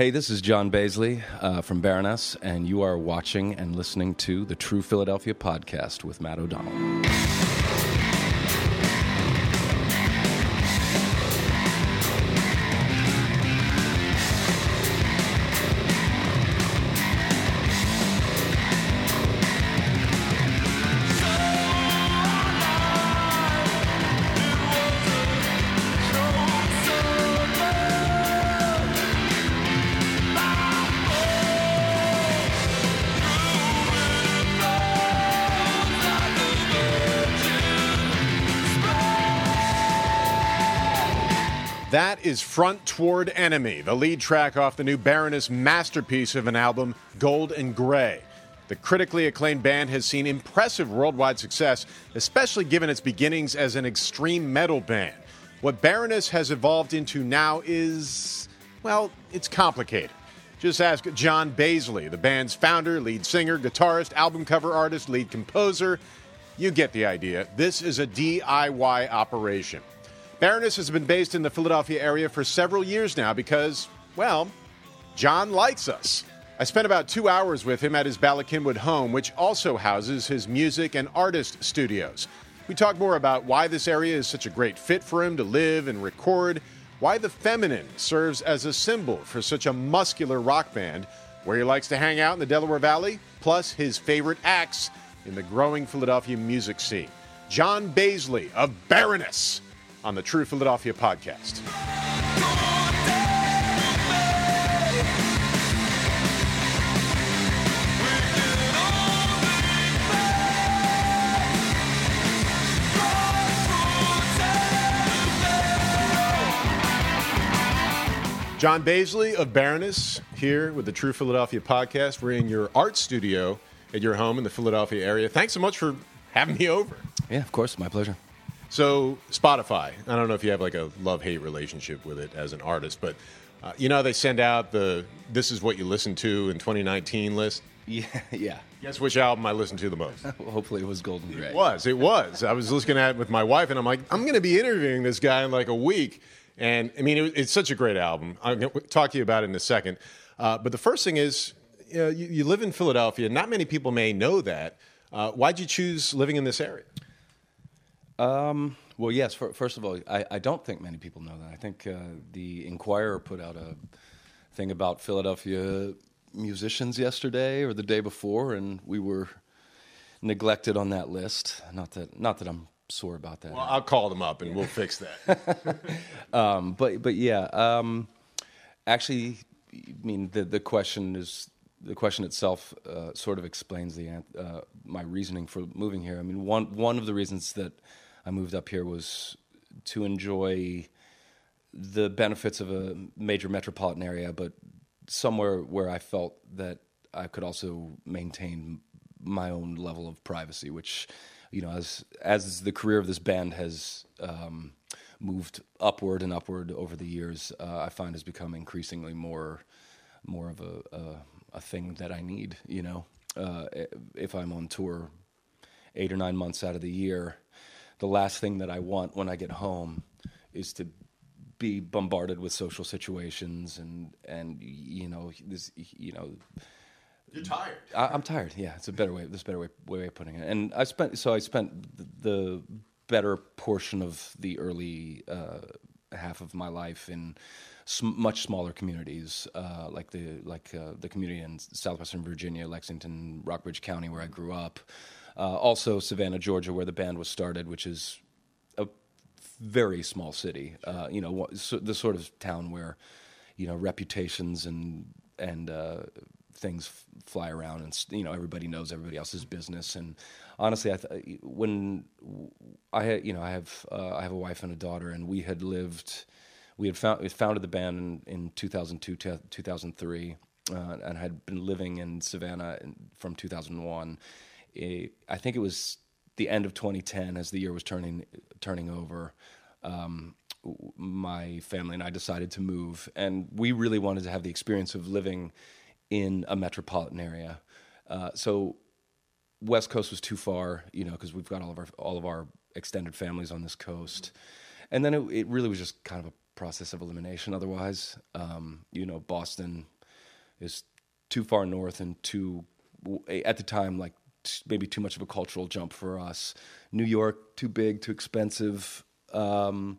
Hey, this is John Baizley uh, from Baroness, and you are watching and listening to the True Philadelphia podcast with Matt O'Donnell. Is Front Toward Enemy, the lead track off the new Baroness masterpiece of an album, Gold and Gray. The critically acclaimed band has seen impressive worldwide success, especially given its beginnings as an extreme metal band. What Baroness has evolved into now is, well, it's complicated. Just ask John Baizley, the band's founder, lead singer, guitarist, album cover artist, lead composer. You get the idea. This is a DIY operation. Baroness has been based in the Philadelphia area for several years now because, well, John likes us. I spent about two hours with him at his Bala Cynwyd home, which also houses his music and artist studios. We talk more about why this area is such a great fit for him to live and record, why the feminine serves as a symbol for such a muscular rock band, where he likes to hang out in the Delaware Valley, plus his favorite acts in the growing Philadelphia music scene. John Baizley of Baroness on the True Philadelphia podcast. John Baizley of Baroness here with the True Philadelphia podcast. We're in your art studio at your home in the Philadelphia area. Thanks so much for having me over. Yeah, of course, my pleasure. So Spotify, I don't know if you have like a love hate relationship with it as an artist, but uh, you know they send out the "This is what you listen to in 2019" list. Yeah, yeah. Guess which album I listened to the most? Well, hopefully, it was Gold and Gray. It was. It was. I was looking at it with my wife, and I'm like, I'm going to be interviewing this guy in like a week. And I mean, it, it's such a great album. I'm going to talk to you about it in a second. Uh, but the first thing is, you, know, you, you, live in Philadelphia. Not many people may know that. Uh, why'd you choose living in this area? Um, well, yes. For, first of all, I, I, don't think many people know that. I think uh, the Inquirer put out a thing about Philadelphia musicians yesterday or the day before, and we were neglected on that list. Not that, not that I'm sore about that. Well, I'll call them up and we'll fix that. um, but but yeah, um, actually, I mean the the question is the question itself uh, sort of explains the uh, my reasoning for moving here. I mean, one one of the reasons that I moved up here was to enjoy the benefits of a major metropolitan area, but somewhere where I felt that I could also maintain my own level of privacy, which you know, as as the career of this band has um, moved upward and upward over the years, uh, I find has become increasingly more more of a a, a thing that I need. You know, uh, if I'm on tour eight or nine months out of the year, the last thing that I want when I get home is to be bombarded with social situations and and you know this you know you're tired. I, am tired. Yeah, it's a better way. This better way, way of putting it. And I spent so I spent the, the better portion of the early uh, half of my life in sm- much smaller communities, uh, like the like uh, the community in southwestern Virginia, Lexington, Rockbridge County, where I grew up. Uh, also, Savannah, Georgia, where the band was started, which is a very small city. Uh, you know, the sort of town where you know reputations and and uh, things f- fly around and you know everybody knows everybody else's business. And honestly I th- when I had you know I have uh, I have a wife and a daughter and we had lived we had found, we founded the band in, in 2002 2003 uh, and had been living in Savannah in, from 2001 I think it was the end of 2010 as the year was turning turning over um, my family and I decided to move and we really wanted to have the experience of living in a metropolitan area. Uh, so West Coast was too far, you know, because we've got all of our all of our extended families on this coast, and then it, it really was just kind of a process of elimination. Otherwise, um, you know, Boston is too far north and too at the time like maybe too much of a cultural jump for us. New York too big, too expensive. Um,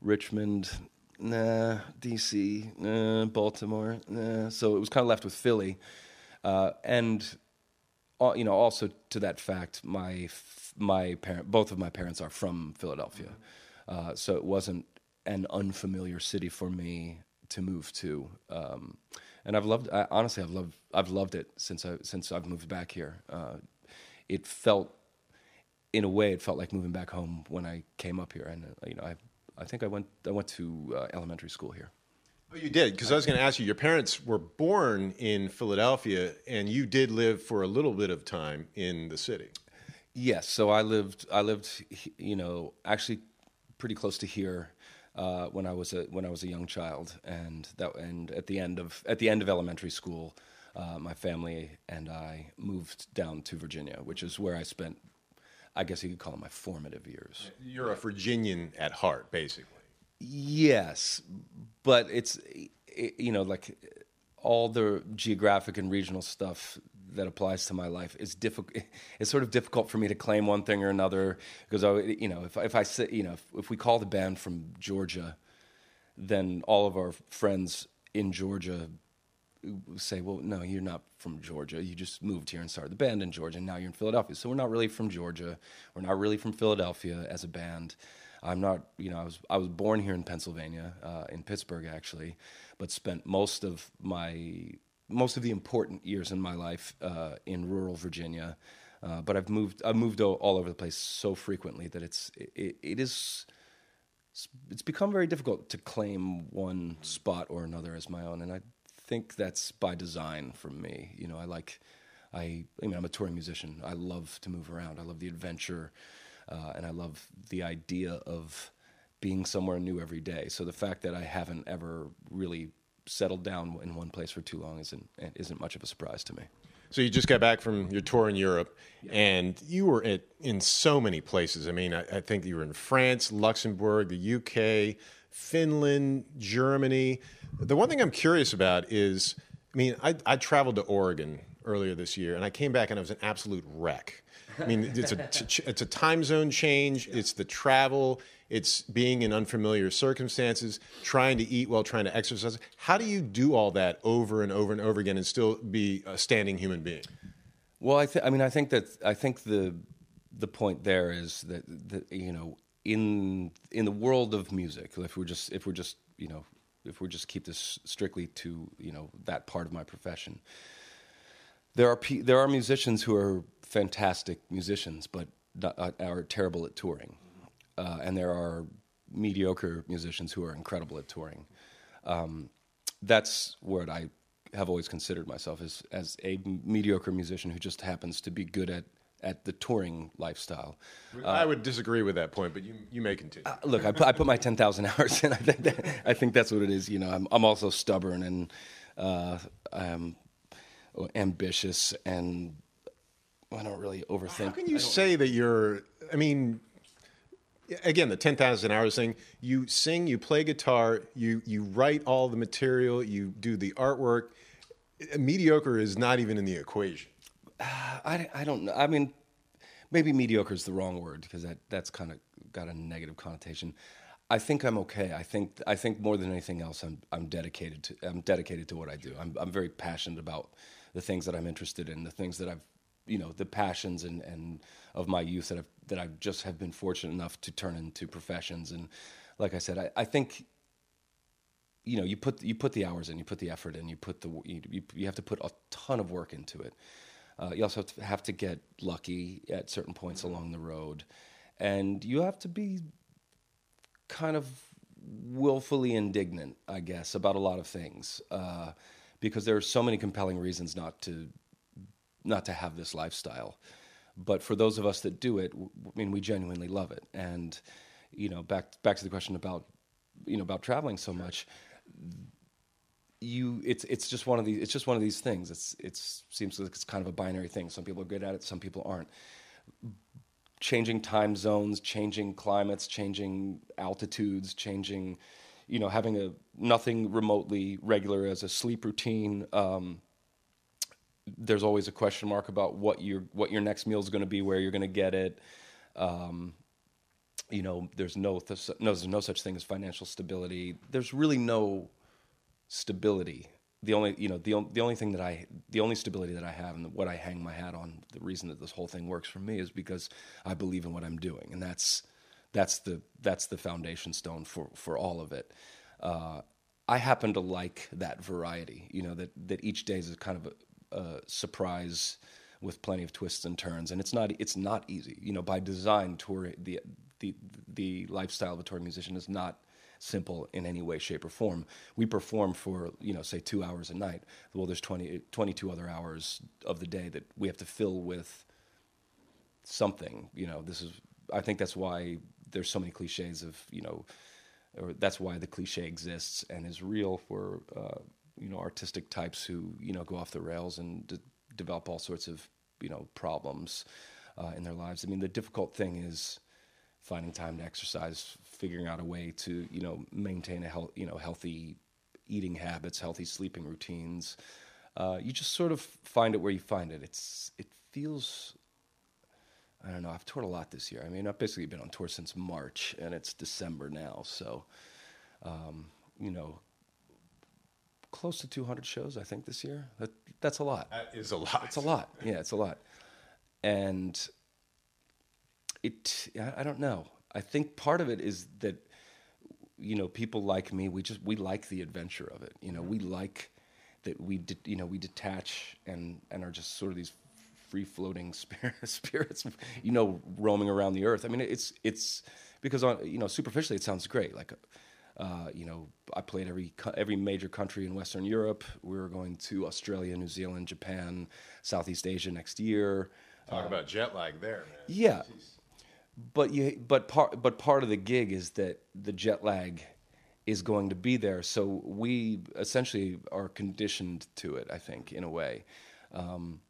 Richmond, nah. DC, nah. Baltimore, nah. So it was kind of left with Philly, uh, and uh, you know also to that fact, my my parent, both of my parents are from Philadelphia, uh, so it wasn't an unfamiliar city for me to move to. Um, and I've loved. I, honestly, I've loved. I've loved it since I since I've moved back here. Uh, it felt, in a way, it felt like moving back home when I came up here. And uh, you know, I I think I went I went to uh, elementary school here. Oh, you did because I was going to ask you. Your parents were born in Philadelphia, and you did live for a little bit of time in the city. Yes, so I lived. I lived, you know, actually pretty close to here uh, when I was a when I was a young child, and that and at the end of at the end of elementary school, uh, my family and I moved down to Virginia, which is where I spent, I guess you could call it my formative years. You're a Virginian at heart, basically. Yes, but it's it, you know like all the geographic and regional stuff that applies to my life is difficult. It's sort of difficult for me to claim one thing or another because I, you know, if if I say, you know, if, if we call the band from Georgia, then all of our friends in Georgia say, well, no, you're not from Georgia. You just moved here and started the band in Georgia, and now you're in Philadelphia. So we're not really from Georgia. We're not really from Philadelphia as a band. I'm not, you know, I was I was born here in Pennsylvania, uh, in Pittsburgh actually, but spent most of my most of the important years in my life uh, in rural Virginia. Uh, but I've moved I've moved all over the place so frequently that it's it, it is it's become very difficult to claim one spot or another as my own, and I think that's by design for me. You know, I like I I mean I'm a touring musician. I love to move around. I love the adventure, uh, and I love the idea of being somewhere new every day. So the fact that I haven't ever really settled down in one place for too long isn't isn't much of a surprise to me. So you just got back from your tour in Europe, yeah. and you were at, in so many places. I mean, I, I, think you were in France, Luxembourg, the UK, Finland, Germany. The one thing I'm curious about is, I mean, I, I traveled to Oregon earlier this year, and I came back and I was an absolute wreck. I mean, it's a it's a time zone change. It's the travel. It's being in unfamiliar circumstances, trying to eat while trying to exercise. How do you do all that over and over and over again and still be a standing human being? Well, I, th- I mean, I think that I think the the point there is that, that you know in in the world of music, if we're just if we're just you know if we just keep this strictly to you know that part of my profession, there are there are musicians who are fantastic musicians, but are terrible at touring uh, and there are mediocre musicians who are incredible at touring. Um, that's what I have always considered myself as as a mediocre musician who just happens to be good at at the touring lifestyle. Uh, I would disagree with that point, but you you may continue. Uh, look, I put, I put my ten thousand hours in. I think that, I think that's what it is. You know, I'm I'm also stubborn and uh, I'm ambitious and I don't really overthink. How can you say that you're? I mean, again the 10,000 hours thing you sing you play guitar you you write all the material you do the artwork mediocre is not even in the equation I, I don't know i mean maybe mediocre is the wrong word because that that's kind of got a negative connotation I think I'm okay. I think I think more than anything else, I'm I'm dedicated to I'm dedicated to what I do. I'm I'm very passionate about the things that I'm interested in, the things that I've you know the passions and, and of my youth that I've that I just have been fortunate enough to turn into professions. And like I said I, I think you know you put you put the hours in you put the effort in you put the you, you have to put a ton of work into it. Uh, you also have to, have to get lucky at certain points along the road. And you have to be kind of willfully indignant I guess about a lot of things uh, because there are so many compelling reasons not to not to have this lifestyle. But for those of us that do it, I mean, we genuinely love it. And you know, back back to the question about you know about traveling so much. You, it's it's just one of these. It's just one of these things. It's it's seems like it's kind of a binary thing. Some people are good at it. Some people aren't. Changing time zones, changing climates, changing altitudes, changing you know, having a nothing remotely regular as a sleep routine. Um, there's always a question mark about what your what your next meal is going to be, where you're going to get it. Um, you know, there's no, th- no there's no such thing as financial stability. There's really no stability. The only you know the the only thing that I the only stability that I have and what I hang my hat on the reason that this whole thing works for me is because I believe in what I'm doing and that's that's the that's the foundation stone for for all of it. Uh, I happen to like that variety. You know that that each day is kind of a, a surprise with plenty of twists and turns, and it's not it's not easy. You know, by design, tour the the the lifestyle of a touring musician is not simple in any way, shape, or form. We perform for, you know, say two hours a night. Well, there's 20, 22 other hours of the day that we have to fill with something. You know, this is, I think that's why there's so many cliches of, you know, or that's why the cliche exists and is real for, uh, you know, artistic types who, you know, go off the rails and develop all sorts of, you know, problems uh, in their lives. I mean, the difficult thing is, finding time to exercise, figuring out a way to you know maintain a health, you know healthy eating habits, healthy sleeping routines. Uh, you just sort of find it where you find it. It's it feels. I don't know. I've toured a lot this year. I mean, I've basically been on tour since March, and it's December now. So, um, you know, close to 200 shows, I think, this year. That, that's a lot. That is a lot. It's a lot. Yeah, it's a lot. And it I don't know. I think part of it is that you know people like me we just we like the adventure of it. You know, mm-hmm. we like that we de- you know we detach and and are just sort of these free floating spirits you know roaming around the earth. I mean it's it's because on you know superficially it sounds great like uh, you know, I played every every major country in Western Europe. We are going to Australia, New Zealand, Japan, Southeast Asia next year. Talk uh, about jet lag there, man. Yeah, Jeez but you but part but part of the gig is that the jet lag is going to be there so we essentially are conditioned to it i think in a way um,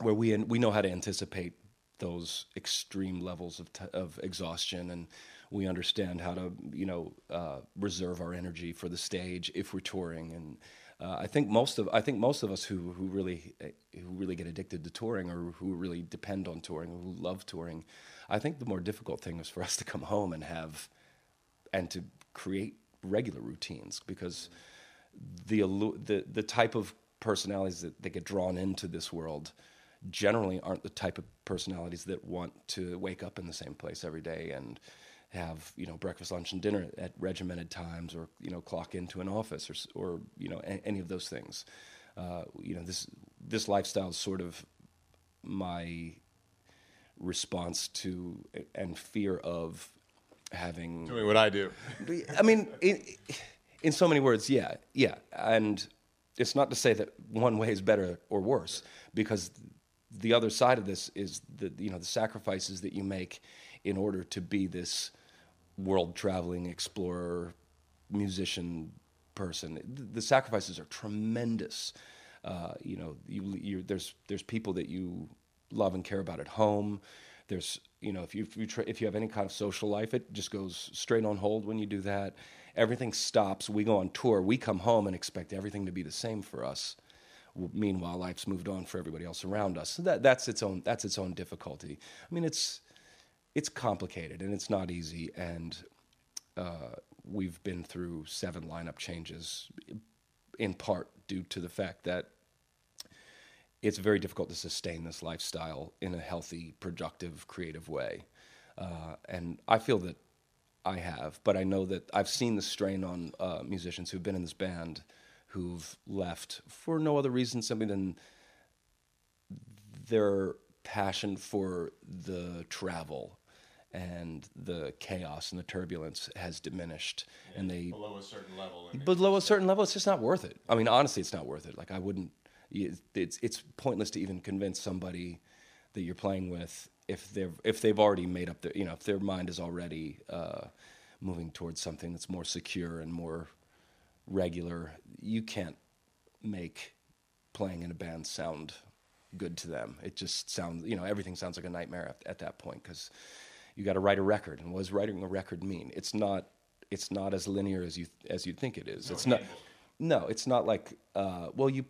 where we we know how to anticipate those extreme levels of, t- of exhaustion and we understand how to you know uh, reserve our energy for the stage if we're touring. And uh, I think most of I think most of us who who really who really get addicted to touring or who really depend on touring or who love touring I think the more difficult thing is for us to come home and have and to create regular routines because the the the type of personalities that, that get drawn into this world generally aren't the type of personalities that want to wake up in the same place every day and have you know breakfast, lunch, and dinner at regimented times, or you know clock into an office, or or you know a, any of those things. Uh, you know this this lifestyle is sort of my response to and fear of having doing what I do. I mean, in, in so many words, yeah, yeah, and it's not to say that one way is better or worse, because the other side of this is the you know the sacrifices that you make in order to be this world traveling explorer, musician person. The sacrifices are tremendous. Uh, you know, you, there's there's people that you love and care about at home. There's, you know, if you if you, tra- if you have any kind of social life, it just goes straight on hold when you do that. Everything stops. We go on tour. We come home and expect everything to be the same for us. Meanwhile, life's moved on for everybody else around us. So that that's its own that's its own difficulty. I mean, it's it's complicated and it's not easy. And uh, we've been through seven lineup changes, in part due to the fact that it's very difficult to sustain this lifestyle in a healthy, productive, creative way. Uh, and I feel that I have, but I know that I've seen the strain on uh, musicians who've been in this band who've left for no other reason simply than their passion for the travel and the chaos and the turbulence has diminished yeah, and they below a certain level below a certain level it's just not worth it i mean honestly it's not worth it like i wouldn't it's it's pointless to even convince somebody that you're playing with if they've if they've already made up their you know if their mind is already uh, moving towards something that's more secure and more regular. You can't make playing in a band sound good to them. It just sounds you know everything sounds like a nightmare at, at that point because you got to write a record. And what does writing a record mean? It's not it's not as linear as you as you'd think it is. it's not. No, it's not like uh, well, you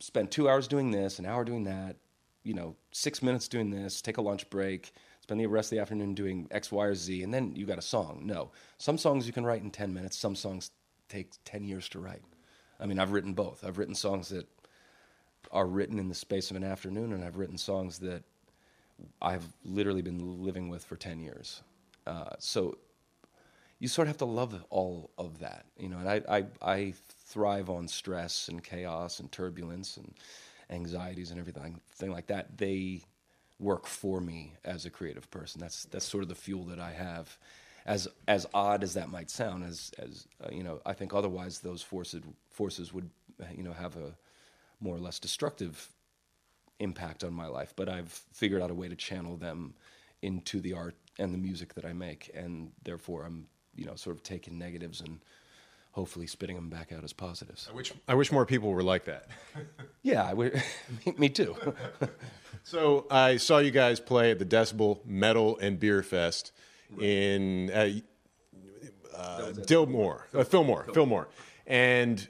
spend two hours doing this, an hour doing that, you know, six minutes doing this, take a lunch break, spend the rest of the afternoon doing X, Y, or Z, and then you got a song. No, some songs you can write in ten minutes. Some songs take ten years to write. I mean, I've written both. I've written songs that are written in the space of an afternoon, and I've written songs that I've literally been living with for 10 years. Uh, so you sort of have to love all of that, you know. And I, I, I thrive on stress and chaos and turbulence and anxieties and everything thing like that. They work for me as a creative person. That's that's sort of the fuel that I have. As as odd as that might sound, as as uh, you know, I think otherwise those forces forces would you know have a more or less destructive impact on my life, but I've figured out a way to channel them into the art and the music that I make, and therefore I'm you know sort of taking negatives and hopefully spitting them back out as positives. I wish I wish more people were like that. yeah, I w- me too. so I saw you guys play at the Decibel Metal and Beer Fest right. in uh, uh, Dillmore, uh, Fillmore, Fillmore, and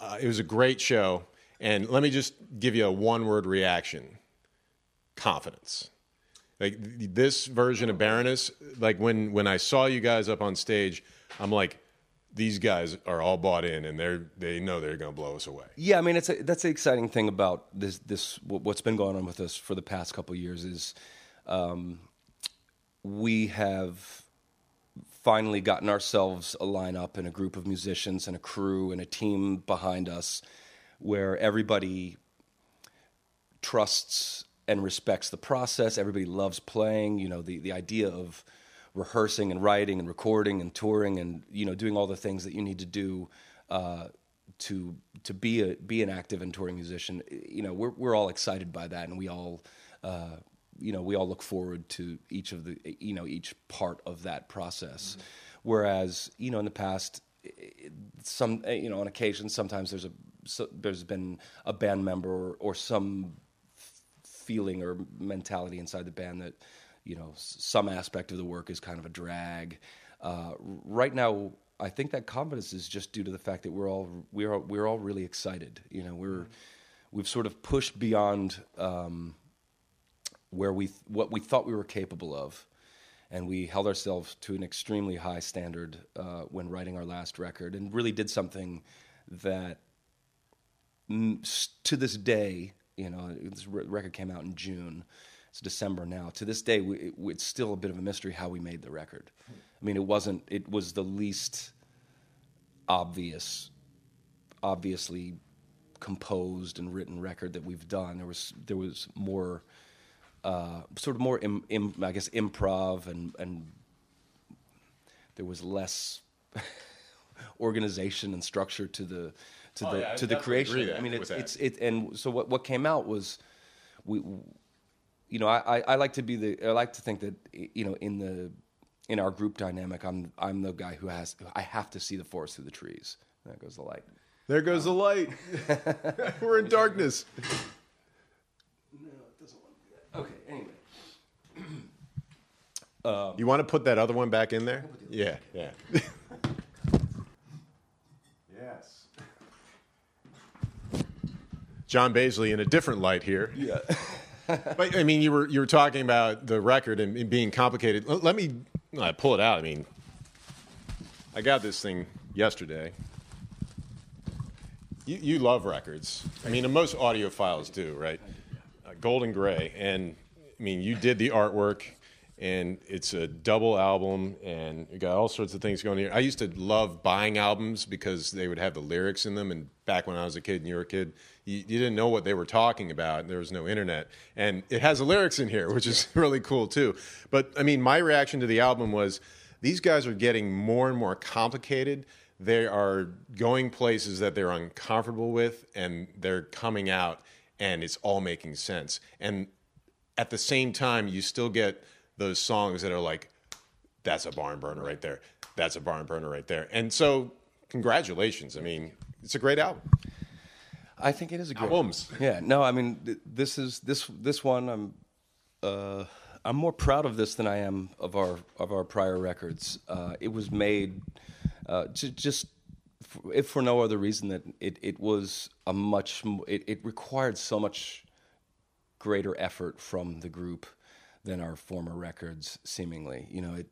uh, it was a great show. And let me just give you a one word reaction confidence. Like this version of Baroness, like when, when I saw you guys up on stage, I'm like, these guys are all bought in and they're they know they're going to blow us away. Yeah, I mean it's a, that's the exciting thing about this this what's been going on with us for the past couple years is um, we have finally gotten ourselves a lineup and a group of musicians and a crew and a team behind us where everybody trusts and respects the process. Everybody loves playing. You know, the, the idea of rehearsing and writing and recording and touring and you know doing all the things that you need to do uh, to to be a be an active and touring musician. You know, we're we're all excited by that, and we all. Uh, you know, we all look forward to each of the, you know, each part of that process. Mm-hmm. Whereas, you know, in the past, some, you know, on occasion, sometimes there's a so there's been a band member or, or some feeling or mentality inside the band that you know some aspect of the work is kind of a drag. Uh, right now, I think that confidence is just due to the fact that we're all we're we're all really excited. You know, we're we've sort of pushed beyond um, where we what we thought we were capable of, and we held ourselves to an extremely high standard uh, when writing our last record, and really did something that to this day, you know, this record came out in June. It's December now. To this day, we, it's still a bit of a mystery how we made the record. I mean, it wasn't. It was the least obvious, obviously composed and written record that we've done. There was there was more, uh, sort of more, Im, Im, I guess, improv and and there was less organization and structure to the to oh, the yeah, to the creation. I mean, it's it's it, and so what what came out was we, you know, I, I like to be the I like to think that you know in the in our group dynamic, I'm I'm the guy who has I have to see the forest through the trees. There goes the light. There goes the light. We're in darkness. No, it doesn't want to do that. Okay, anyway. Um, you want to put that other one back in there? Yeah, yeah. John Baizley in a different light here. Yeah. but I mean, you were you were talking about the record and being complicated. Let me I pull it out. I mean, I got this thing yesterday. You, you love records. I mean, most audiophiles do, right? Uh, Gold and Gray, and I mean, you did the artwork and it's a double album and you got all sorts of things going here. I used to love buying albums because they would have the lyrics in them and back when I was a kid and you were a kid, you, you didn't know what they were talking about. There was no internet. And it has the lyrics in here, which is really cool too. But I mean, my reaction to the album was these guys are getting more and more complicated. They are going places that they're uncomfortable with and they're coming out and it's all making sense. And at the same time, you still get those songs that are like, that's a barn burner right there. That's a barn burner right there. And so, congratulations. I mean, it's a great album. I think it is a great albums. Yeah. No, I mean, th- this is this this one. I'm uh, I'm more proud of this than I am of our of our prior records. Uh, it was made uh, to just if for no other reason that it, it was a much it, it required so much greater effort from the group than our former records seemingly. You know it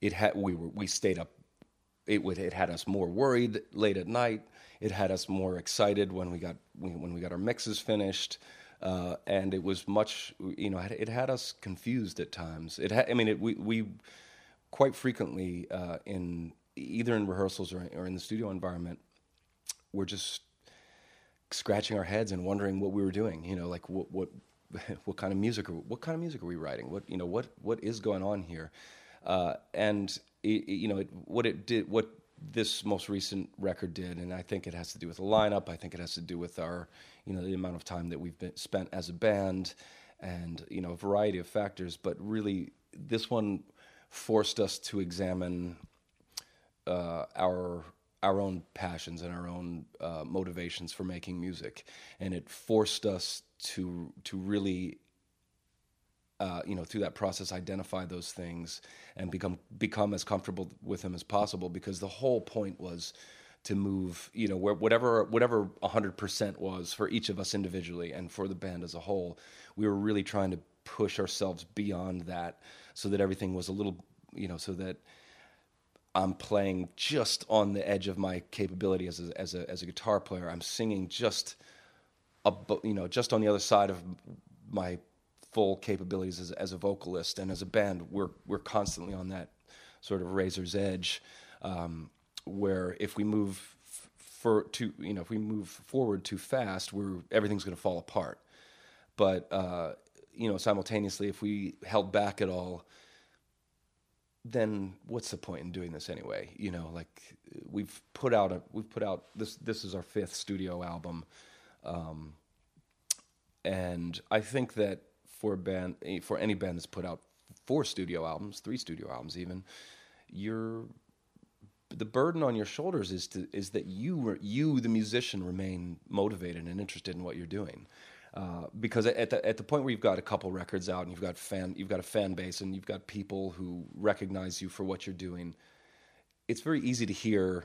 it had we were we stayed up it would it had us more worried late at night. It had us more excited when we got when we got our mixes finished. Uh, and it was much you know it had us confused at times. It had, I mean it, we we quite frequently uh, in either in rehearsals or, or in the studio environment, we're just scratching our heads and wondering what we were doing. You know, like what what what kind of music are what kind of music are we writing? What you know what what is going on here? Uh, and it, you know it, what it did what this most recent record did, and I think it has to do with the lineup. I think it has to do with our you know the amount of time that we've been spent as a band, and you know a variety of factors. But really, this one forced us to examine uh, our our own passions and our own uh, motivations for making music, and it forced us to to really, uh, you know, through that process, identify those things and become become as comfortable with them as possible. Because the whole point was to move, you know, where whatever whatever hundred percent was for each of us individually and for the band as a whole, we were really trying to push ourselves beyond that, so that everything was a little, you know, so that I'm playing just on the edge of my capability as a, as a, as a guitar player. I'm singing just, you know, just on the other side of my full capabilities as, as a vocalist and as a band. We're we're constantly on that sort of razor's edge, um, where if we move for too, you know, if we move forward too fast, we're everything's going to fall apart. But uh, you know, simultaneously, if we held back at all then what's the point in doing this anyway? You know, like we've put out a we've put out this this is our fifth studio album, um, and I think that for band for any band that's put out four studio albums, three studio albums even, you're the burden on your shoulders is to is that you you the musician remain motivated and interested in what you're doing. Uh, because at the, at the point where you've got a couple records out and you've got fan you've got a fan base and you've got people who recognize you for what you're doing, it's very easy to hear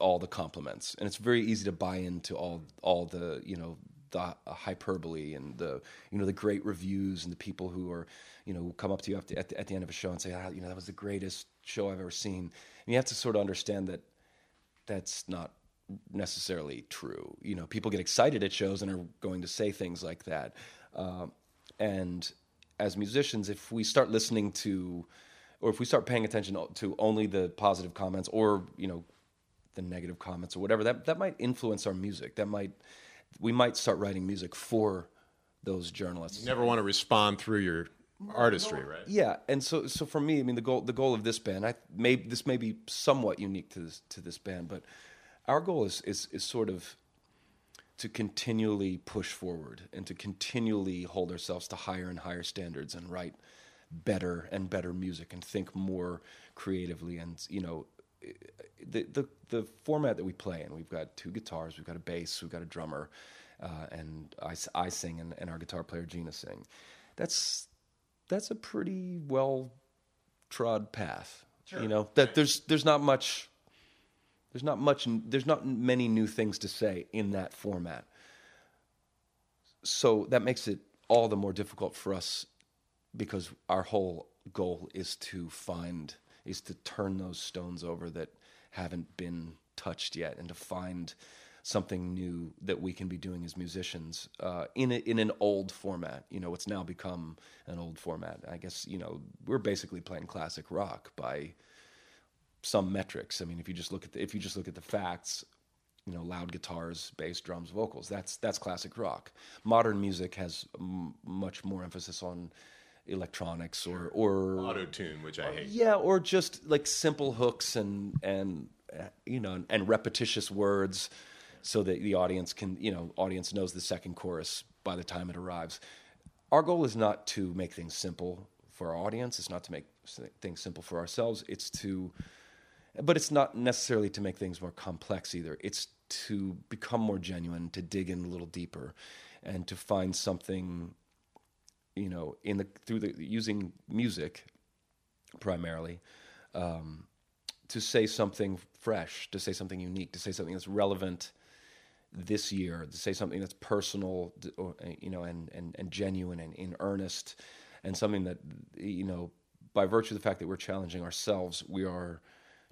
all the compliments and it's very easy to buy into all all the you know the hyperbole and the you know the great reviews and the people who are you know come up to you at the, at the end of a show and say ah, you know that was the greatest show I've ever seen and you have to sort of understand that that's not necessarily true. You know, people get excited at shows and are going to say things like that. Uh, and as musicians, if we start listening to, or if we start paying attention to only the positive comments or you know the negative comments or whatever, that that might influence our music. That might we might start writing music for those journalists. You never want to respond through your artistry, right? Yeah, and so so for me, I mean, the goal the goal of this band, I may this may be somewhat unique to this to this band, but our goal is, is, is sort of to continually push forward and to continually hold ourselves to higher and higher standards and write better and better music and think more creatively and you know the the the format that we play in we've got two guitars we've got a bass we've got a drummer uh, and I, I sing and, and our guitar player Gina sing that's that's a pretty well trod path sure. you know that there's there's not much there's not much. There's not many new things to say in that format. So that makes it all the more difficult for us because our whole goal is to find is to turn those stones over that haven't been touched yet and to find something new that we can be doing as musicians uh, in a, in an old format. You know, it's now become an old format. I guess you know we're basically playing classic rock by some metrics. I mean, if you just look at the, if you just look at the facts, you know, loud guitars, bass, drums, vocals. That's that's classic rock. Modern music has m- much more emphasis on electronics or or auto tune, which I hate. Yeah, or just like simple hooks and and you know and repetitious words, so that the audience can you know audience knows the second chorus by the time it arrives. Our goal is not to make things simple for our audience. It's not to make things simple for ourselves. It's to but it's not necessarily to make things more complex either. It's to become more genuine, to dig in a little deeper, and to find something, you know, in the through the using music primarily um, to say something fresh, to say something unique, to say something that's relevant this year, to say something that's personal, or, you know, and and and genuine and in earnest, and something that you know, by virtue of the fact that we're challenging ourselves, we are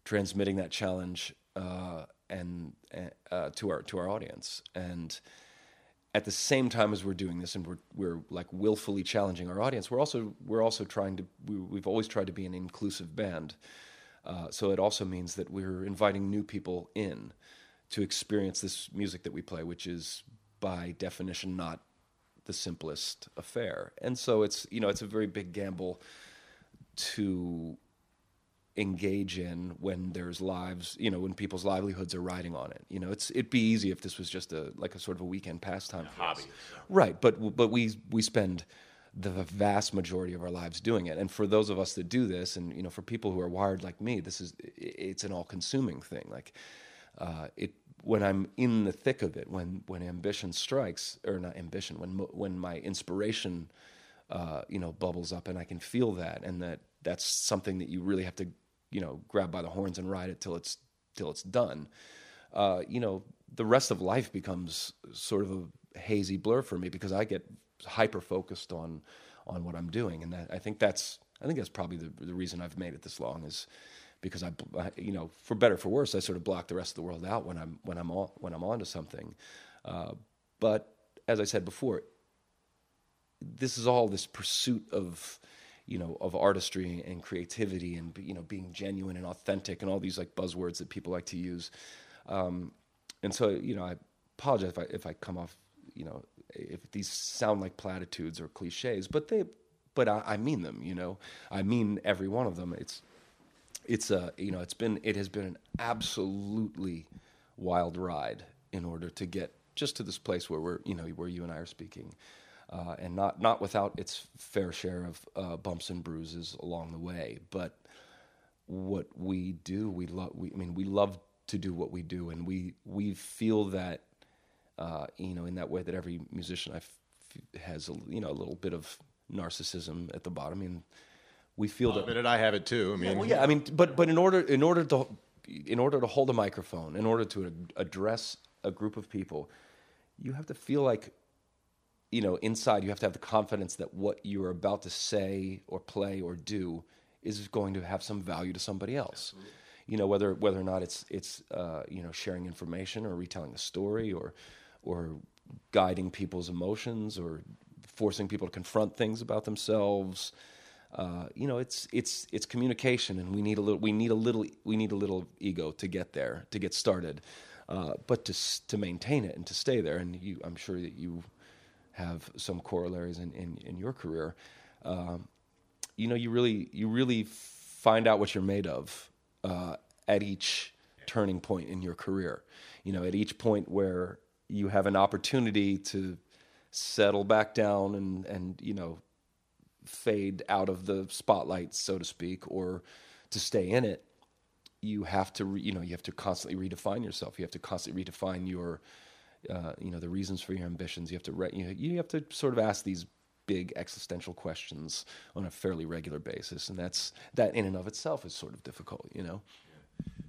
transmitting that challenge uh, and uh, to our to our audience. And at the same time as we're doing this and we're we're like willfully challenging our audience, we're also we're also trying to we, have always tried to be an inclusive band. Uh, so it also means that we're inviting new people in to experience this music that we play, which is by definition not the simplest affair. And so it's you know it's a very big gamble to engage in when there's lives, you know, when people's livelihoods are riding on it. You know, it's it'd be easy if this was just a like a sort of a weekend pastime, a hobby, right? But but we we spend the vast majority of our lives doing it, and for those of us that do this, and you know, for people who are wired like me, this is it's an all-consuming thing. Like uh, it when I'm in the thick of it, when when ambition strikes, or not ambition, when when my inspiration, uh, you know, bubbles up, and I can feel that, and that that's something that you really have to you know grab by the horns and ride it till it's till it's done. Uh, you know, the rest of life becomes sort of a hazy blur for me because I get hyper focused on on what I'm doing, and that, I think that's I think that's probably the the reason I've made it this long is because I, you know, for better for worse, I sort of block the rest of the world out when I'm when I'm on when I'm onto something. Uh, but as I said before, this is all this pursuit of you know of artistry and creativity and you know being genuine and authentic and all these like buzzwords that people like to use. Um, and so you know i apologize if i if i come off you know if these sound like platitudes or cliches but they but I, I mean them you know? I mean every one of them. It's it's a you know it's been it has been an absolutely wild ride in order to get just to this place where we're you know where you and i are speaking uh, and not not without its fair share of uh, bumps and bruises along the way. But what we do, we love. We, I mean, we love to do what we do, and we we feel that uh, you know in that way that every musician I f- has a, you know a little bit of narcissism at the bottom. I mean, we feel that. Admit I have it too. I mean, yeah, well, yeah. I mean, but but in order in order to in order to hold a microphone, in order to address a group of people, you have to feel like you know, inside you have to have the confidence that what you're about to say or play or do is going to have some value to somebody else. Absolutely. You know, whether whether or not it's it's uh, you know sharing information or retelling a story or or guiding people's emotions or forcing people to confront things about themselves. Uh, you know, it's it's it's communication, and we need a little we need a little we need a little ego to get there to get started, uh, but to to maintain it and to stay there. And you, I'm sure that you have some corollaries in, in, in your career. Um, you know, you really you really find out what you're made of uh, at each turning point in your career. You know, at each point where you have an opportunity to settle back down and and you know fade out of the spotlight, so to speak, or to stay in it. You have to, re, you know, you have to constantly redefine yourself. You have to constantly redefine your uh, you know the reasons for your ambitions. You have to re- you, you have to sort of ask these big existential questions on a fairly regular basis, and that's that in and of itself is sort of difficult, you know.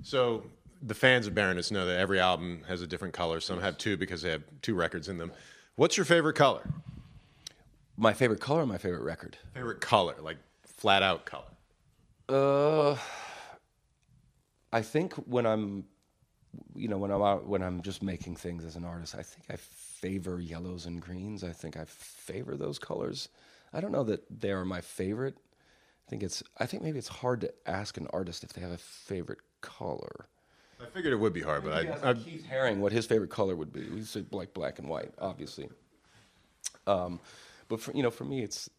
So the fans of Baroness know that every album has a different color. Some have two because they have two records in them. What's your favorite color? My favorite color, my favorite record. Favorite color, like flat out color. Uh, I think when I'm you know, when I'm out, when I'm just making things as an artist, I think I favor yellows and greens. I think I favor those colors. I don't know that they are my favorite. I think it's. I think maybe it's hard to ask an artist if they have a favorite color. I figured it would be hard, but I, I Keith Haring what his favorite color would be. He said like black and white, obviously. Um, but for you know, for me, it's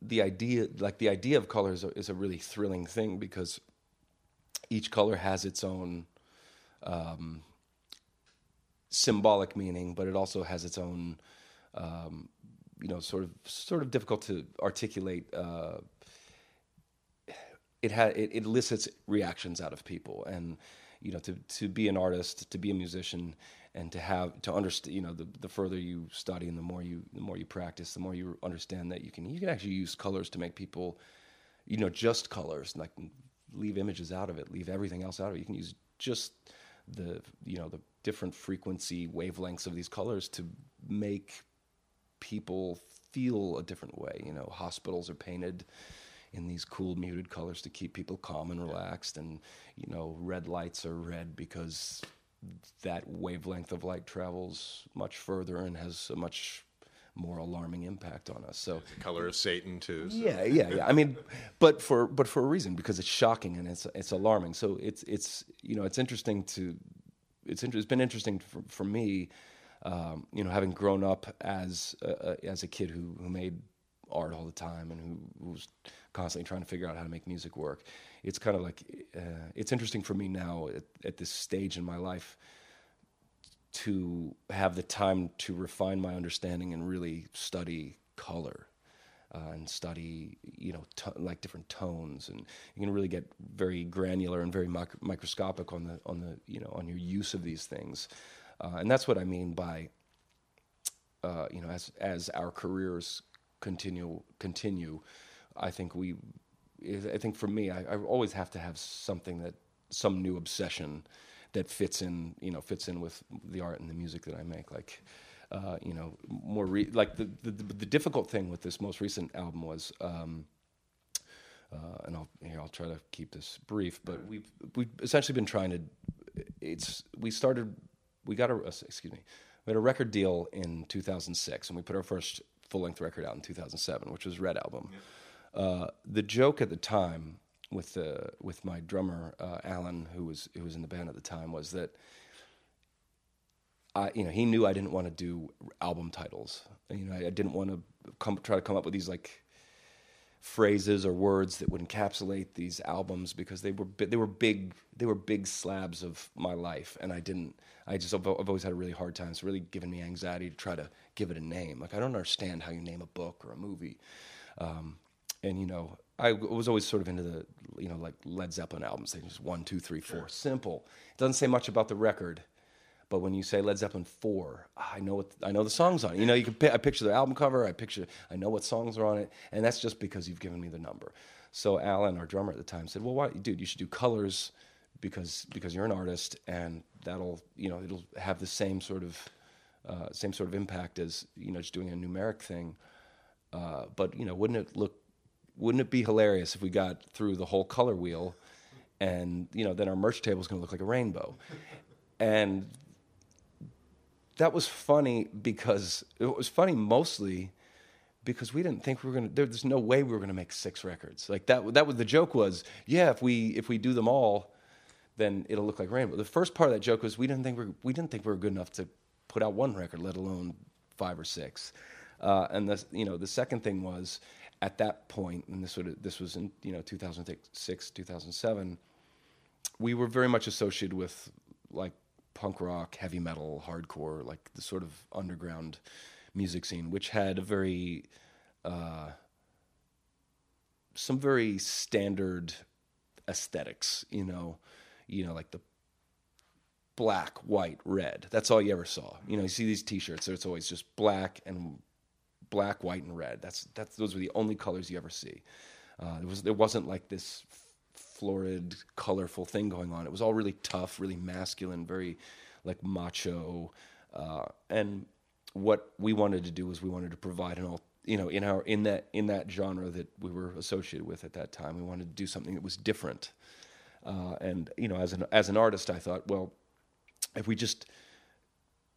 the idea. Like the idea of color is a, is a really thrilling thing because each color has its own um, symbolic meaning, but it also has its own, um, you know, sort of sort of difficult to articulate. Uh, it, ha- it, it elicits reactions out of people, and you know, to to be an artist, to be a musician, and to have to understand. You know, the the further you study and the more you the more you practice, the more you understand that you can you can actually use colors to make people, you know, just colors, like leave images out of it, leave everything else out of it. You can use just the you know the different frequency wavelengths of these colors to make people feel a different way. You know, hospitals are painted in these cool muted colors to keep people calm and relaxed, and you know, red lights are red because that wavelength of light travels much further and has a much more alarming impact on us. So color of Satan too. So. Yeah, yeah, yeah. I mean, but for but for a reason because it's shocking and it's it's alarming. So it's it's you know it's interesting to it's it's been interesting for, for me, um, you know, having grown up as a, as a kid who who made art all the time and who, who was constantly trying to figure out how to make music work. It's kind of like uh, it's interesting for me now at, at this stage in my life to have the time to refine my understanding and really study color uh, and study, you know, to- like different tones, and you can really get very granular and very mic- microscopic on the on the you know on your use of these things, uh, and that's what I mean by, uh, you know, as as our careers continue continue, I think we, I think for me, I, I always have to have something that some new obsession that fits in, you know, fits in with the art and the music that I make. Like, uh, you know, more re- like the, the, the difficult thing with this most recent album was, um, uh, and I'll here I'll try to keep this brief, but we've we've essentially been trying to. It's we started we got a excuse me we had a record deal in 2006, and we put our first full length record out in 2007, which was Red Album. Yeah. Uh, the joke at the time with the with my drummer uh, Alan, who was who was in the band at the time, was that I you know he knew I didn't want to do album titles. You know I, I didn't want to come try to come up with these like phrases or words that would encapsulate these albums because they were they were big they were big slabs of my life and I didn't I just I've, I've always had a really hard time it's really given me anxiety to try to give it a name like I don't understand how you name a book or a movie um, and you know I was always sort of into the, you know, like Led Zeppelin albums. They just one, two, three, four, sure. simple. It doesn't say much about the record, but when you say Led Zeppelin four, I know what I know the songs on it. You know, you can I picture the album cover. I picture I know what songs are on it, and that's just because you've given me the number. So Alan, our drummer at the time, said, "Well, why, dude, you should do colors because because you're an artist, and that'll you know it'll have the same sort of uh, same sort of impact as you know just doing a numeric thing." Uh, but you know, wouldn't it look wouldn't it be hilarious if we got through the whole color wheel and you know then our merch table is going to look like a rainbow? And that was funny because it was funny mostly because we didn't think we were going to there, there's no way we were going to make six records. Like that that was the joke was yeah if we if we do them all then it'll look like rainbow. The first part of that joke was we didn't think we we didn't think we were good enough to put out one record let alone five or six. Uh, and the you know the second thing was at that point, and this would this was in you know 2006, 2007, we were very much associated with like punk rock, heavy metal, hardcore, like the sort of underground music scene, which had a very uh, some very standard aesthetics, you know, you know, like the black, white, red. That's all you ever saw. You know, you see these T-shirts, it's always just black and black, white, and red. That's that's those were the only colors you ever see. Uh, there was there wasn't like this florid, colorful thing going on. It was all really tough, really masculine, very like macho. Uh, and what we wanted to do was we wanted to provide an all you know in our in that in that genre that we were associated with at that time. We wanted to do something that was different. Uh, and you know, as an as an artist, I thought, well, if we just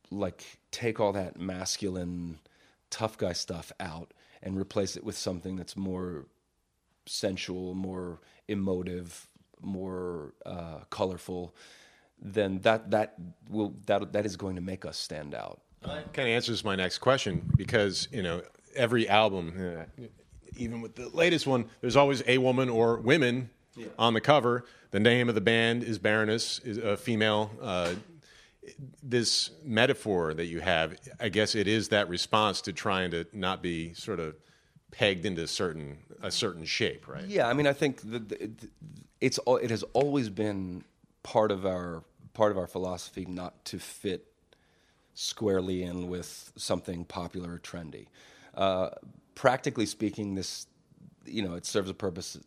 like take all that masculine tough guy stuff out and replace it with something that's more sensual, more emotive, more uh, colorful, then that that will that that is going to make us stand out. That kind of answers my next question because you know every album, even with the latest one, there's always a woman or women yeah. on the cover. The name of the band is Baroness, is a female uh, this metaphor that you have, I guess it is that response to trying to not be sort of pegged into certain a certain shape, right? Yeah, I mean, I think the, the, it's it has always been part of our part of our philosophy not to fit squarely in with something popular or trendy. Uh, practically speaking, this you know it serves a purpose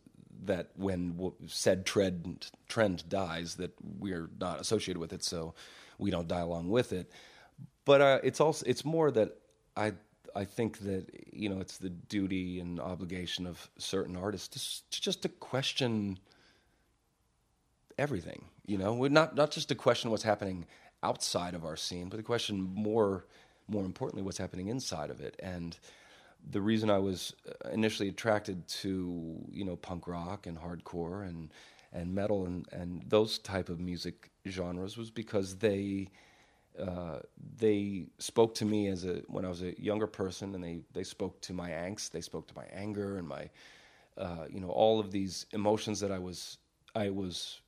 that when said trend trend dies, that we're not associated with it, so we don't die along with it. But uh, it's also it's more that I I think that you know it's the duty and obligation of certain artists to, to just to question everything. You know, We're not not just to question what's happening outside of our scene, but to question more more importantly what's happening inside of it. And the reason I was uh, initially attracted to you know punk rock and hardcore and and metal and and those type of music genres was because they uh, they spoke to me as a when I was a younger person, and they they spoke to my angst, they spoke to my anger and my uh, you know all of these emotions that I was I was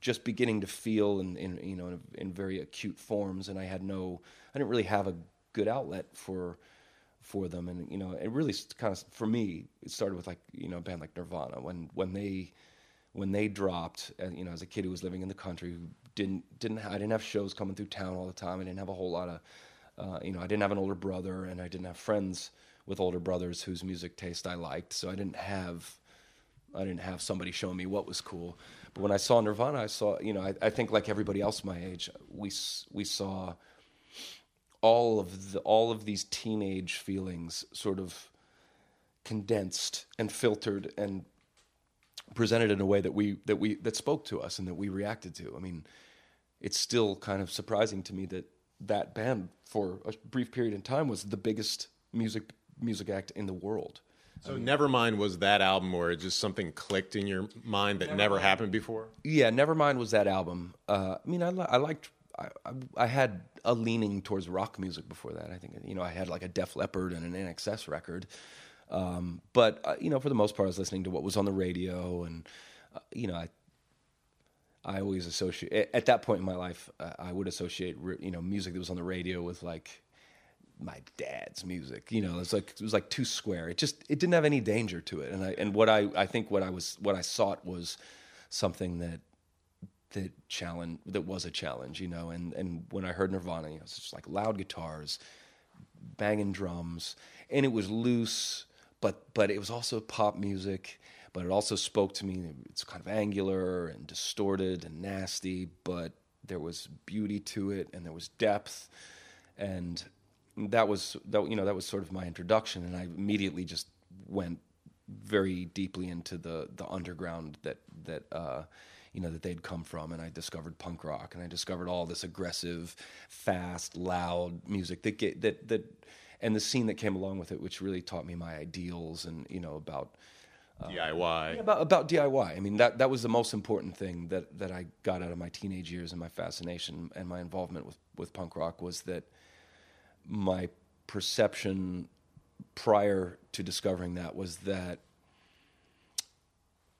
just beginning to feel in, in you know in, in, very acute forms, and I had no I didn't really have a good outlet for for them, and you know it really kind of for me it started with like you know a band like Nirvana. When when they when they dropped, uh, you know, as a kid who was living in the country, who didn't didn't I didn't have shows coming through town all the time. I didn't have a whole lot of, uh, you know, I didn't have an older brother, and I didn't have friends with older brothers whose music taste I liked. So I didn't have, I didn't have somebody showing me what was cool. But when I saw Nirvana, I saw, you know, I, I think like everybody else my age, we we saw all of the all of these teenage feelings sort of condensed and filtered and presented in a way that we that we that spoke to us and that we reacted to. I mean, it's still kind of surprising to me that that band for a brief period in time was the biggest music music act in the world. So I mean, Nevermind was that album where just something clicked in your mind that Nevermind. never happened before. Yeah, Nevermind was that album. Uh, I mean, I, I liked. I, I, had a leaning towards rock music before that. I think you know I had like a Def Leppard and an INXS record, um, but uh, you know, for the most part, I was listening to what was on the radio, and uh, you know, I I always associate at that point in my life, uh, I would associate you know music that was on the radio with like my dad's music. You know, it was like it was like too square. It just it didn't have any danger to it, and I and what I I think what I was what I sought was something that that challenge that was a challenge, you know. And and when I heard Nirvana, you know, it's just like loud guitars, banging drums, and it was loose but but it was also pop music. But it also spoke to me. It's kind of angular and distorted and nasty, but there was beauty to it and there was depth, and that was that you know that was sort of my introduction, and I immediately just went very deeply into the the underground that that uh, you know that they'd come from, and I discovered punk rock, and I discovered all this aggressive, fast, loud music that get, that that and the scene that came along with it, which really taught me my ideals and you know about uh, DIY. Yeah, about about DIY. I mean that that was the most important thing that that I got out of my teenage years and my fascination and my involvement with with punk rock was that my perception prior to discovering that was that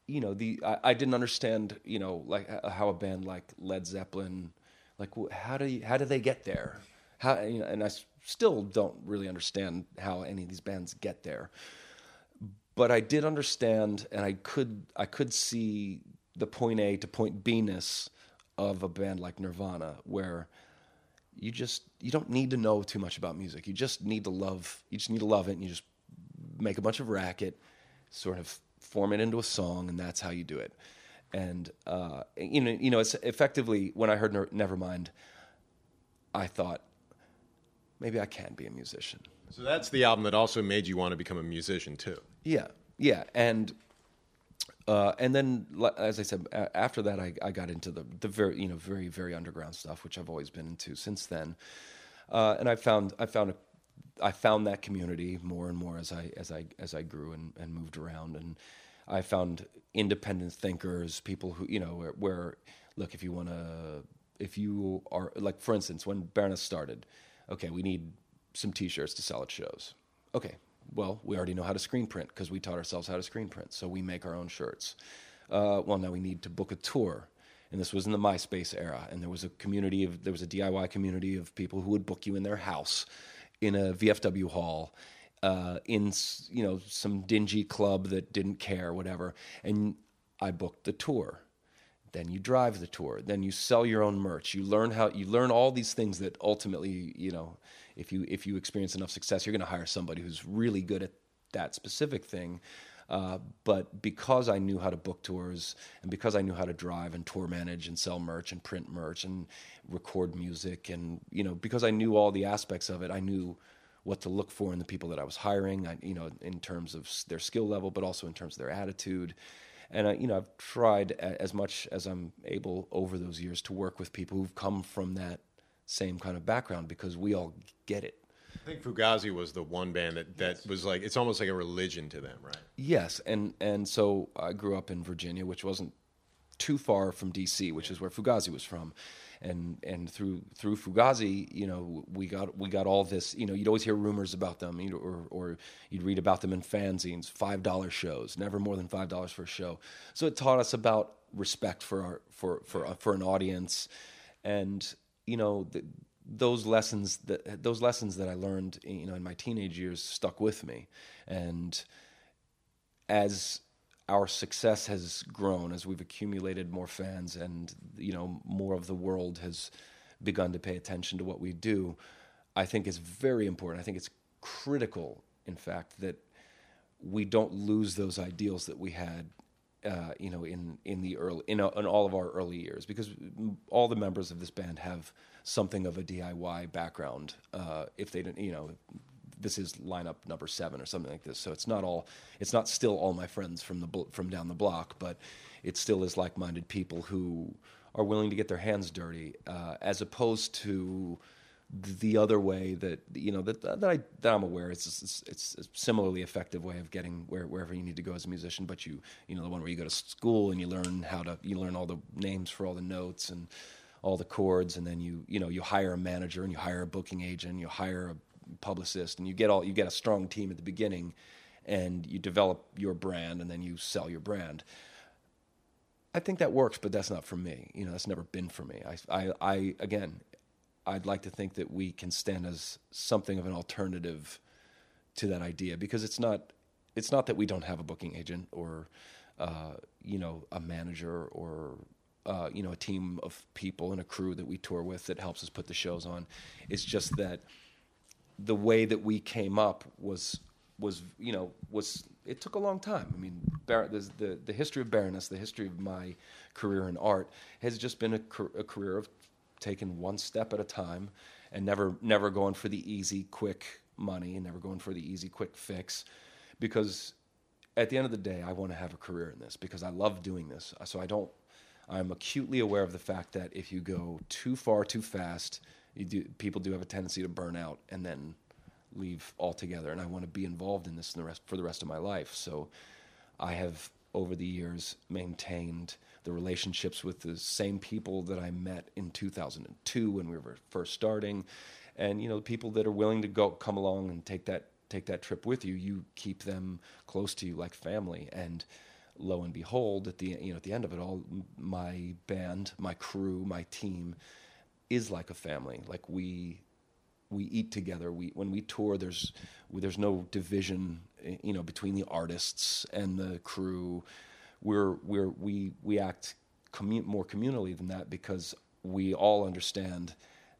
you know the I, I, didn't understand you know like how a band like Led Zeppelin like how do you, how do they get there how you know, and I still don't really understand how any of these bands get there. But I did understand, and I could I could see the point A to point B ness of a band like Nirvana, where you just you don't need to know too much about music. You just need to love. You just need to love it, and you just make a bunch of racket, sort of form it into a song, and that's how you do it. And uh, you know, you know, it's effectively when I heard Nevermind, I thought maybe I can be a musician. So that's the album that also made you want to become a musician too. Yeah, yeah, and uh, and then as I said, after that I, I got into the the very you know very very underground stuff, which I've always been into since then. Uh, and I found I found a, I found that community more and more as I as I as I grew and, and moved around, and I found independent thinkers, people who you know where, where look if you want to if you are like for instance when Baroness started okay, we need some T-shirts to sell at shows. Okay, well, we already know how to screen print because we taught ourselves how to screen print, so we make our own shirts. Uh, well, now we need to book a tour, and this was in the MySpace era, and there was a community of there was a DIY community of people who would book you in their house, in a VFW hall, uh, in you know some dingy club that didn't care, whatever, and I booked the tour then you drive the tour then you sell your own merch you learn how you learn all these things that ultimately you know if you if you experience enough success you're going to hire somebody who's really good at that specific thing uh, but because I knew how to book tours and because I knew how to drive and tour manage and sell merch and print merch and record music and you know because I knew all the aspects of it, I knew what to look for in the people that I was hiring. I, you know, in terms of their skill level, but also in terms of their attitude. And I, you know, I've tried as much as I'm able over those years to work with people who've come from that same kind of background because we all get it. I think Fugazi was the one band that, that yes. was like it's almost like a religion to them, right? Yes, and and so I grew up in Virginia, which wasn't too far from D.C., which is where Fugazi was from, and and through through Fugazi, you know, we got we got all this. You know, you'd always hear rumors about them, you know, or or you'd read about them in fanzines, five dollar shows, never more than five dollars for a show. So it taught us about respect for our for for uh, for an audience, and you know. The, those lessons that those lessons that I learned, you know, in my teenage years stuck with me, and as our success has grown, as we've accumulated more fans, and you know, more of the world has begun to pay attention to what we do, I think it's very important. I think it's critical, in fact, that we don't lose those ideals that we had uh, you know, in in the early in, in all of our early years, because all the members of this band have something of a DIY background. Uh, if they didn't, you know, this is lineup number seven or something like this. So it's not all, it's not still all my friends from the from down the block, but it still is like-minded people who are willing to get their hands dirty, uh, as opposed to the other way that you know that that, I, that I'm aware it's, it's, it's a similarly effective way of getting where, wherever you need to go as a musician. But you you know the one where you go to school and you learn how to you learn all the names for all the notes and all the chords, and then you you know you hire a manager and you hire a booking agent, you hire a publicist, and you get all you get a strong team at the beginning, and you develop your brand, and then you sell your brand. I think that works, but that's not for me. You know, that's never been for me. I, I, I again, I'd like to think that we can stand as something of an alternative to that idea because it's not it's not that we don't have a booking agent or uh, you know a manager or uh, you know a team of people and a crew that we tour with that helps us put the shows on. It's just that the way that we came up was was you know was it took a long time. I mean, Bar- the the history of Baroness, the history of my career in art has just been a, a career of taking one step at a time and never never going for the easy quick money and never going for the easy quick fix because at the end of the day I want to have a career in this because I love doing this so I don't I'm acutely aware of the fact that if you go too far too fast do, people do have a tendency to burn out and then leave altogether. And I want to be involved in this in the rest, for the rest of my life. So I have over the years maintained the relationships with the same people that I met in 2002 when we were first starting, and you know, people that are willing to go come along and take that take that trip with you. You keep them close to you like family, and lo and behold, at the you know at the end of it all, my band, my crew, my team is like a family. Like we we eat together. We when we tour, there's there's no division, you know, between the artists and the crew we're, we're, we, we act commun- more communally than that because we all understand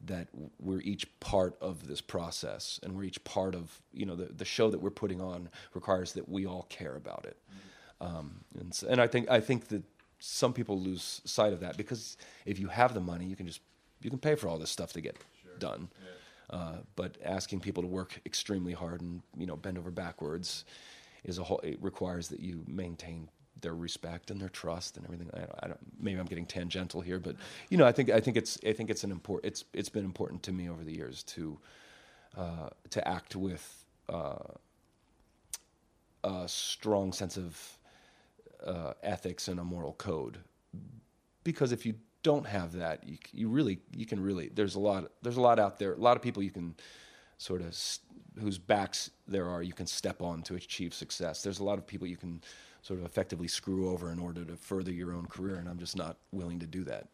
that we're each part of this process and we're each part of you know the, the show that we're putting on requires that we all care about it um, and, and I think I think that some people lose sight of that because if you have the money you can just you can pay for all this stuff to get sure. done yeah. uh, but asking people to work extremely hard and you know bend over backwards is a whole it requires that you maintain their respect and their trust and everything. I don't, I don't, maybe I'm getting tangential here, but you know, I think I think it's I think it's an important it's it's been important to me over the years to uh, to act with uh, a strong sense of uh, ethics and a moral code, because if you don't have that, you, you really you can really there's a lot there's a lot out there, a lot of people you can sort of whose backs there are you can step on to achieve success. There's a lot of people you can sort of effectively screw over in order to further your own career, and I'm just not willing to do that.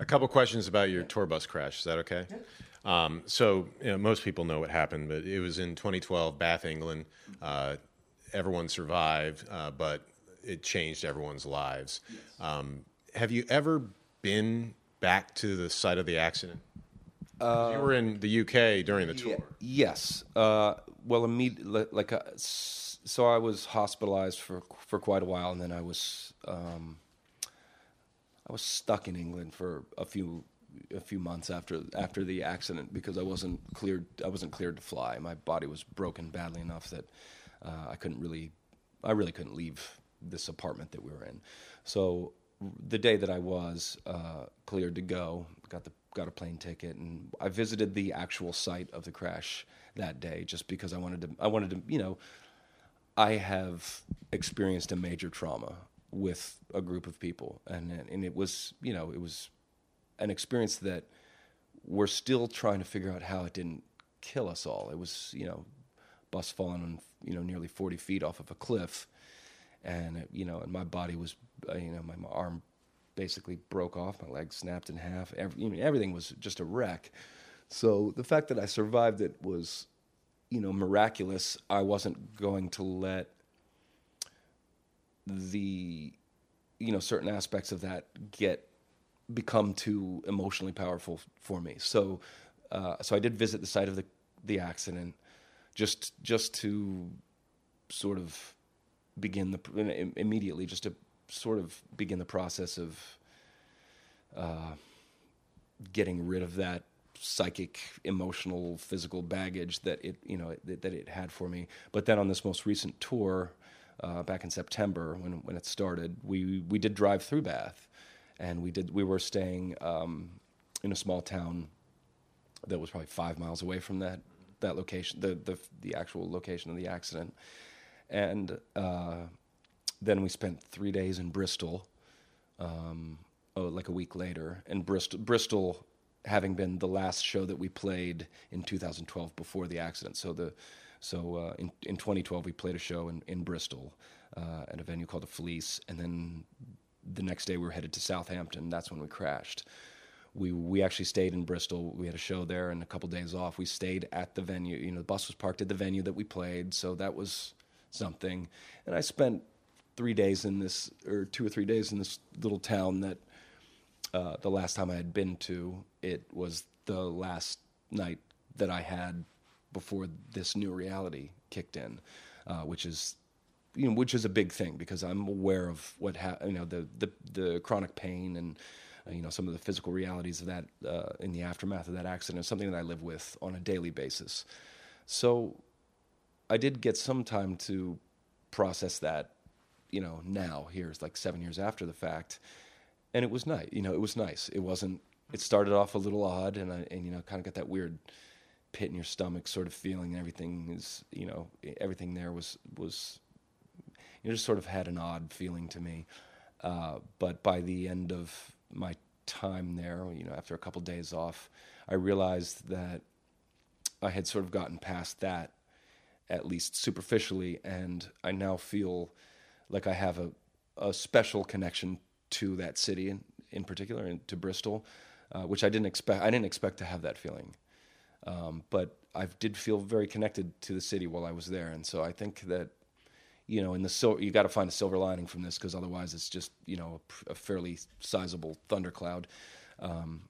A couple questions about your tour bus crash. Is that okay? Yeah. Um, so you know, most people know what happened, but it was in 2012, Bath, England. Uh, everyone survived, uh, but it changed everyone's lives. Yes. Um, have you ever been back to the site of the accident? you were in the UK during the tour. Yes. Uh, well, immediately, like, uh, so I was hospitalized for for quite a while, and then I was um, I was stuck in England for a few a few months after after the accident because I wasn't cleared. I wasn't cleared to fly. My body was broken badly enough that uh, I couldn't really, I really couldn't leave this apartment that we were in. So the day that I was uh, cleared to go, got the got a plane ticket, and I visited the actual site of the crash that day just because I wanted to. I wanted to, you know, I have experienced a major trauma with a group of people, and and it was, you know, it was an experience that we're still trying to figure out how it didn't kill us all. It was, you know, bus falling, you know, nearly 40 feet off of a cliff, and it, you know, and my body was, you know, my, my arm basically broke off, my leg snapped in half. Every, you know, everything was just a wreck. So the fact that I survived it was, you know, miraculous. I wasn't going to let the, you know, certain aspects of that get become too emotionally powerful for me. So, uh, so I did visit the site of the the accident, just just to sort of begin the immediately, just to sort of begin the process of uh, getting rid of that psychic, emotional, physical baggage that it you know that, that it had for me. But then on this most recent tour. Uh, back in September, when when it started, we we did drive through Bath, and we did we were staying um, in a small town that was probably five miles away from that that location, the the the actual location of the accident, and uh, then we spent three days in Bristol, um, oh, like a week later, and Bristol Bristol having been the last show that we played in 2012 before the accident. So the so uh, in in 2012 we played a show in in Bristol uh, at a venue called the Fleece, and then the next day we were headed to Southampton. That's when we crashed. We we actually stayed in Bristol. We had a show there and a couple days off. We stayed at the venue. You know, the bus was parked at the venue that we played, so that was something. And I spent three days in this, or two or three days in this little town that uh, the last time I had been to. It was the last night that I had before this new reality kicked in, uh, which is you know, which is a big thing because I'm aware of what ha- you know the the the chronic pain and uh, you know some of the physical realities of that uh, in the aftermath of that accident is something that I live with on a daily basis. So I did get some time to process that, you know, now here's like seven years after the fact, and it was nice. You know, it was nice. It wasn't. It started off a little odd, and I and you know kind of got that weird pit in your stomach sort of feeling. And everything is you know everything there was was it just sort of had an odd feeling to me. Uh, but by the end of my time there, you know, after a couple of days off, I realized that I had sort of gotten past that, at least superficially, and I now feel like I have a, a special connection to that city in, in particular, and to Bristol, uh, which I didn't expect. I didn't expect to have that feeling, um, but I did feel very connected to the city while I was there, and so I think that you know, in the sil- you got to find a silver lining from this because otherwise it's just you know a, a fairly sizable thundercloud. Um,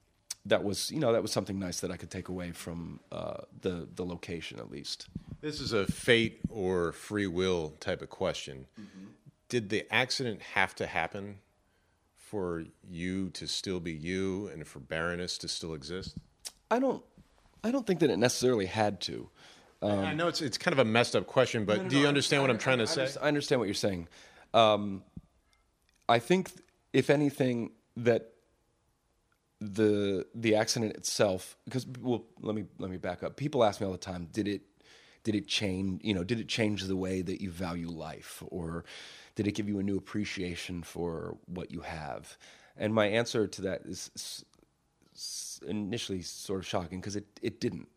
that was you know that was something nice that I could take away from uh, the the location at least. This is a fate or free will type of question. Mm-hmm. Did the accident have to happen for you to still be you and for Baroness to still exist? I don't. I don't think that it necessarily had to. Um, I know it's it's kind of a messed up question, but no, no, do you no, understand I, what I'm trying to say? I understand what you're saying. Um, I think, if anything, that the the accident itself, because well, let me let me back up. People ask me all the time, did it did it change? You know, did it change the way that you value life, or did it give you a new appreciation for what you have? And my answer to that is initially sort of shocking because it it didn't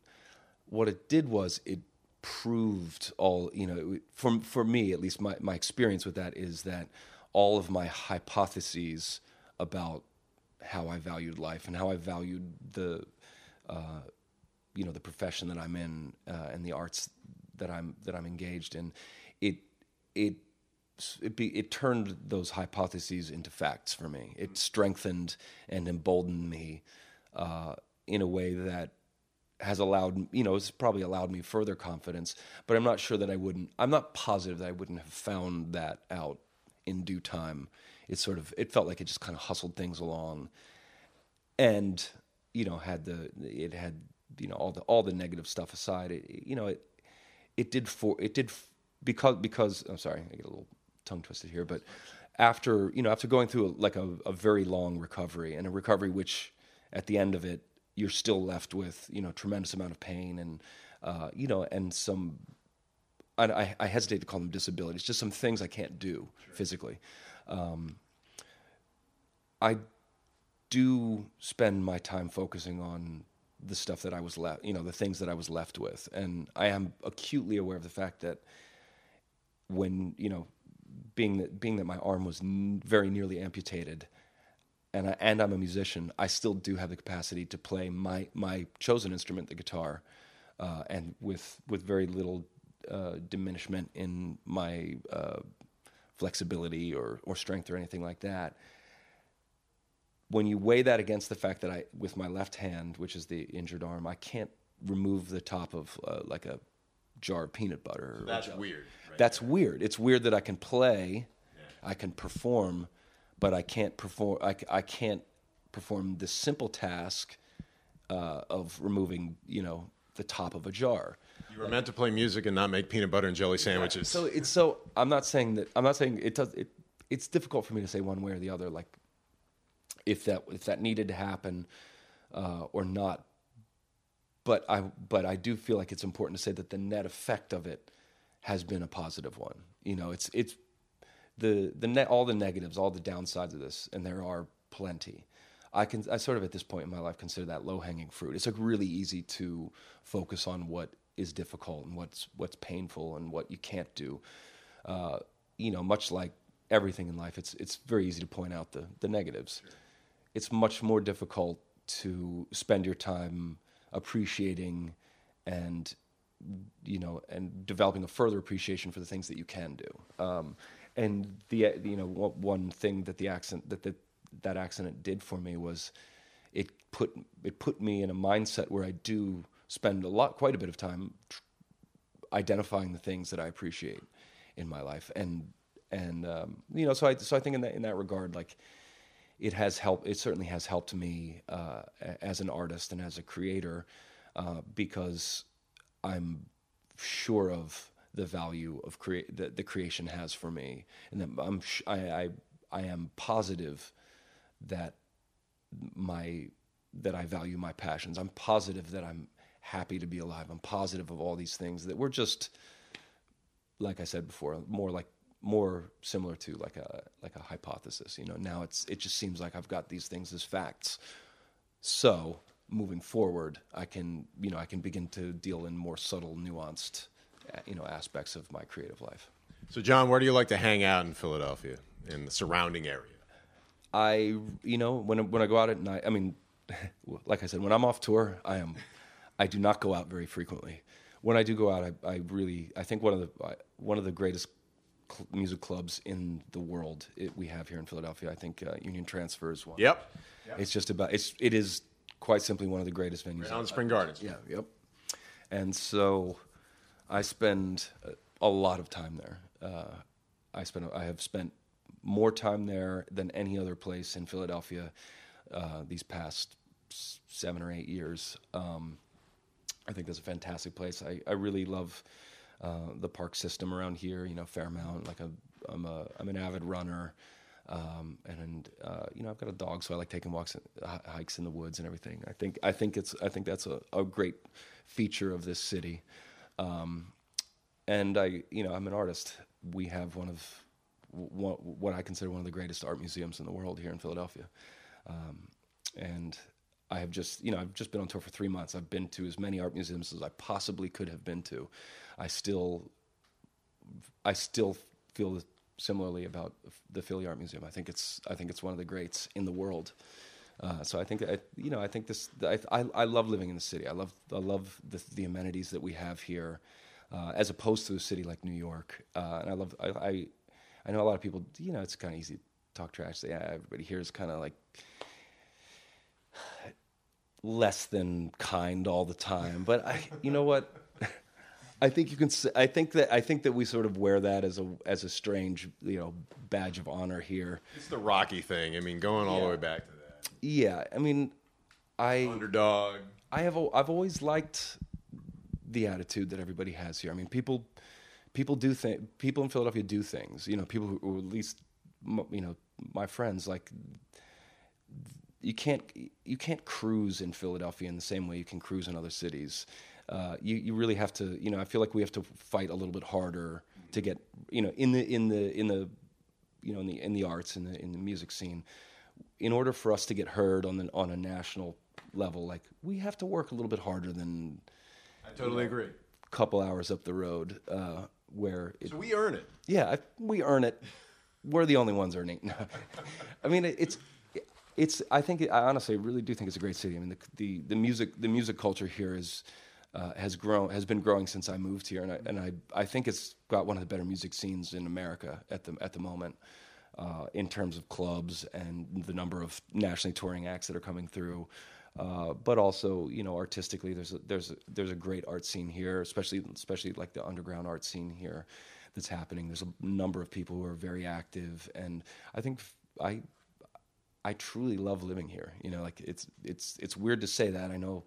what it did was it proved all you know for for me at least my my experience with that is that all of my hypotheses about how I valued life and how I valued the uh, you know the profession that I'm in uh, and the arts that I'm that I'm engaged in it it it, be, it turned those hypotheses into facts for me. It strengthened and emboldened me uh, in a way that has allowed you know it's probably allowed me further confidence. But I'm not sure that I wouldn't. I'm not positive that I wouldn't have found that out in due time. It sort of it felt like it just kind of hustled things along, and you know had the it had you know all the all the negative stuff aside. It, you know it it did for it did because because I'm sorry I get a little tongue twisted here, but after you know after going through a, like a, a very long recovery and a recovery which at the end of it you're still left with you know tremendous amount of pain and uh, you know and some I, I, hesitate to call them disabilities, just some things I can't do sure. physically. Um, I do spend my time focusing on the stuff that I was left, you know, the things that I was left with, and I am acutely aware of the fact that when you know, being that being that my arm was n- very nearly amputated, and I, and I'm a musician, I still do have the capacity to play my my chosen instrument, the guitar, uh, and with with very little uh, diminishment in my uh, flexibility or or strength or anything like that. When you weigh that against the fact that I, with my left hand, which is the injured arm, I can't remove the top of uh, like a jar of peanut butter. So that's weird. Right that's there. weird. It's weird that I can play, yeah. I can perform but I can't perform. I, I can't perform the simple task uh, of removing, you know, the top of a jar. You were like, meant to play music and not make peanut butter and jelly sandwiches. So it's so. I'm not saying that. I'm not saying it does. It, it's difficult for me to say one way or the other. Like if that if that needed to happen uh, or not. But I but I do feel like it's important to say that the net effect of it has been a positive one. You know, it's it's the the net all the negatives, all the downsides of this, and there are plenty. I can I sort of at this point in my life consider that low hanging fruit. It's like really easy to focus on what is difficult and what's what's painful and what you can't do. Uh, you know, much like everything in life, it's it's very easy to point out the the negatives. Sure. It's much more difficult to spend your time appreciating and you know and developing a further appreciation for the things that you can do. Um, and the you know one thing that the accident that the, that accident did for me was it put it put me in a mindset where I do spend a lot quite a bit of time tr- identifying the things that I appreciate in my life and and um, you know so I so I think in that in that regard like it has helped it certainly has helped me uh, as an artist and as a creator uh, because I'm sure of the value of create that the creation has for me, and that I'm sh- I, I I am positive that my that I value my passions. I'm positive that I'm happy to be alive. I'm positive of all these things that we're just like I said before, more like more similar to like a like a hypothesis. You know, now it's it just seems like I've got these things as facts. So moving forward, I can you know I can begin to deal in more subtle, nuanced you know aspects of my creative life. So, John, where do you like to hang out in Philadelphia, in the surrounding area? I, you know, when when I go out at night, I mean, like I said, when I'm off tour, I am, I do not go out very frequently. When I do go out, I, I really, I think one of the one of the greatest cl- music clubs in the world it, we have here in Philadelphia. I think uh, Union Transfer is one. Yep. yep. It's just about it's it is quite simply one of the greatest venues. Right on Spring Gardens. Yeah. Yep. And so I spend a lot of time there. Uh, I spend I have spent more time there than any other place in Philadelphia uh, these past seven or eight years. Um, I think that's a fantastic place. I, I really love uh, the park system around here. You know, Fairmount. Like a, I'm a I'm an avid runner, um, and uh, you know I've got a dog, so I like taking walks, uh, hikes in the woods and everything. I think I think it's I think that's a, a great feature of this city. Um, and I, you know, I'm an artist. We have one of what I consider one of the greatest art museums in the world here in Philadelphia. Um, and I have just, you know, I've just been on tour for three months. I've been to as many art museums as I possibly could have been to. I still, I still feel similarly about the Philly Art Museum. I think it's, I think it's one of the greats in the world. Uh, so I think that, you know, I think this. I, I, I love living in the city. I love I love the, the amenities that we have here, uh, as opposed to a city like New York. Uh, and I love I, I, I know a lot of people. You know, it's kind of easy to talk trash. Say, yeah, everybody here is kind of like less than kind all the time. But I, you know what? I think you can. I think that I think that we sort of wear that as a as a strange, you know, badge of honor here. It's the Rocky thing. I mean, going all the way back to that. Yeah, I mean, I Underdog. I have I've always liked the attitude that everybody has here. I mean, people people do things. People in Philadelphia do things. You know, people who, or at least you know my friends like you can't you can't cruise in Philadelphia in the same way you can cruise in other cities. Uh, you you really have to. You know, I feel like we have to fight a little bit harder to get you know in the in the in the you know in the in the arts in the in the music scene in order for us to get heard on the on a national level like we have to work a little bit harder than I totally agree. a couple hours up the road uh, where it, So we earn it. yeah I, we earn it we're the only ones earning i mean it, it's it's i think i honestly really do think it's a great city i mean the the, the music the music culture here is uh, has grown has been growing since I moved here, and I and I, I think it's got one of the better music scenes in America at the at the moment, uh, in terms of clubs and the number of nationally touring acts that are coming through. Uh, but also, you know, artistically, there's a, there's a, there's a great art scene here, especially especially like the underground art scene here that's happening. There's a number of people who are very active, and I think I I truly love living here. You know, like it's it's it's weird to say that. I know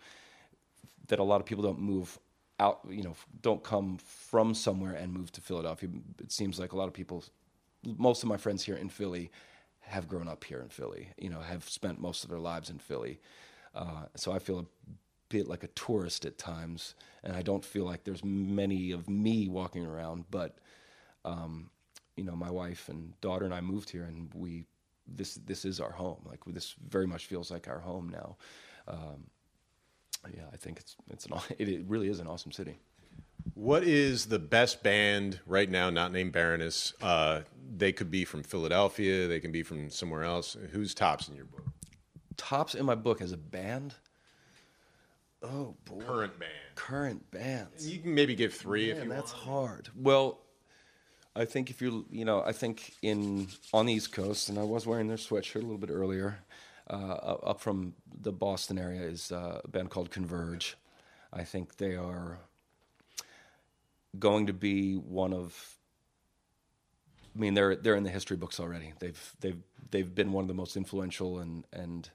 that a lot of people don't move out, you know, don't come from somewhere and move to Philadelphia. It seems like a lot of people, most of my friends here in Philly, have grown up here in Philly. You know, have spent most of their lives in Philly. Uh, so I feel a bit like a tourist at times, and I don't feel like there's many of me walking around. But um, you know, my wife and daughter and I moved here, and we this this is our home. Like this very much feels like our home now. Um, yeah, I think it's it's an it, it really is an awesome city. What is the best band right now, not named Baroness? Uh, they could be from Philadelphia. They can be from somewhere else. Who's tops in your book? Tops in my book as a band. Oh boy, Current band. current bands. You can maybe give three if you that's want. hard. Well, I think if you you know, I think in on the East Coast, and I was wearing their sweatshirt a little bit earlier. Uh, up from the Boston area is uh, a band called Converge. I think they are going to be one of. I mean, they're they're in the history books already. They've they've they've been one of the most influential and and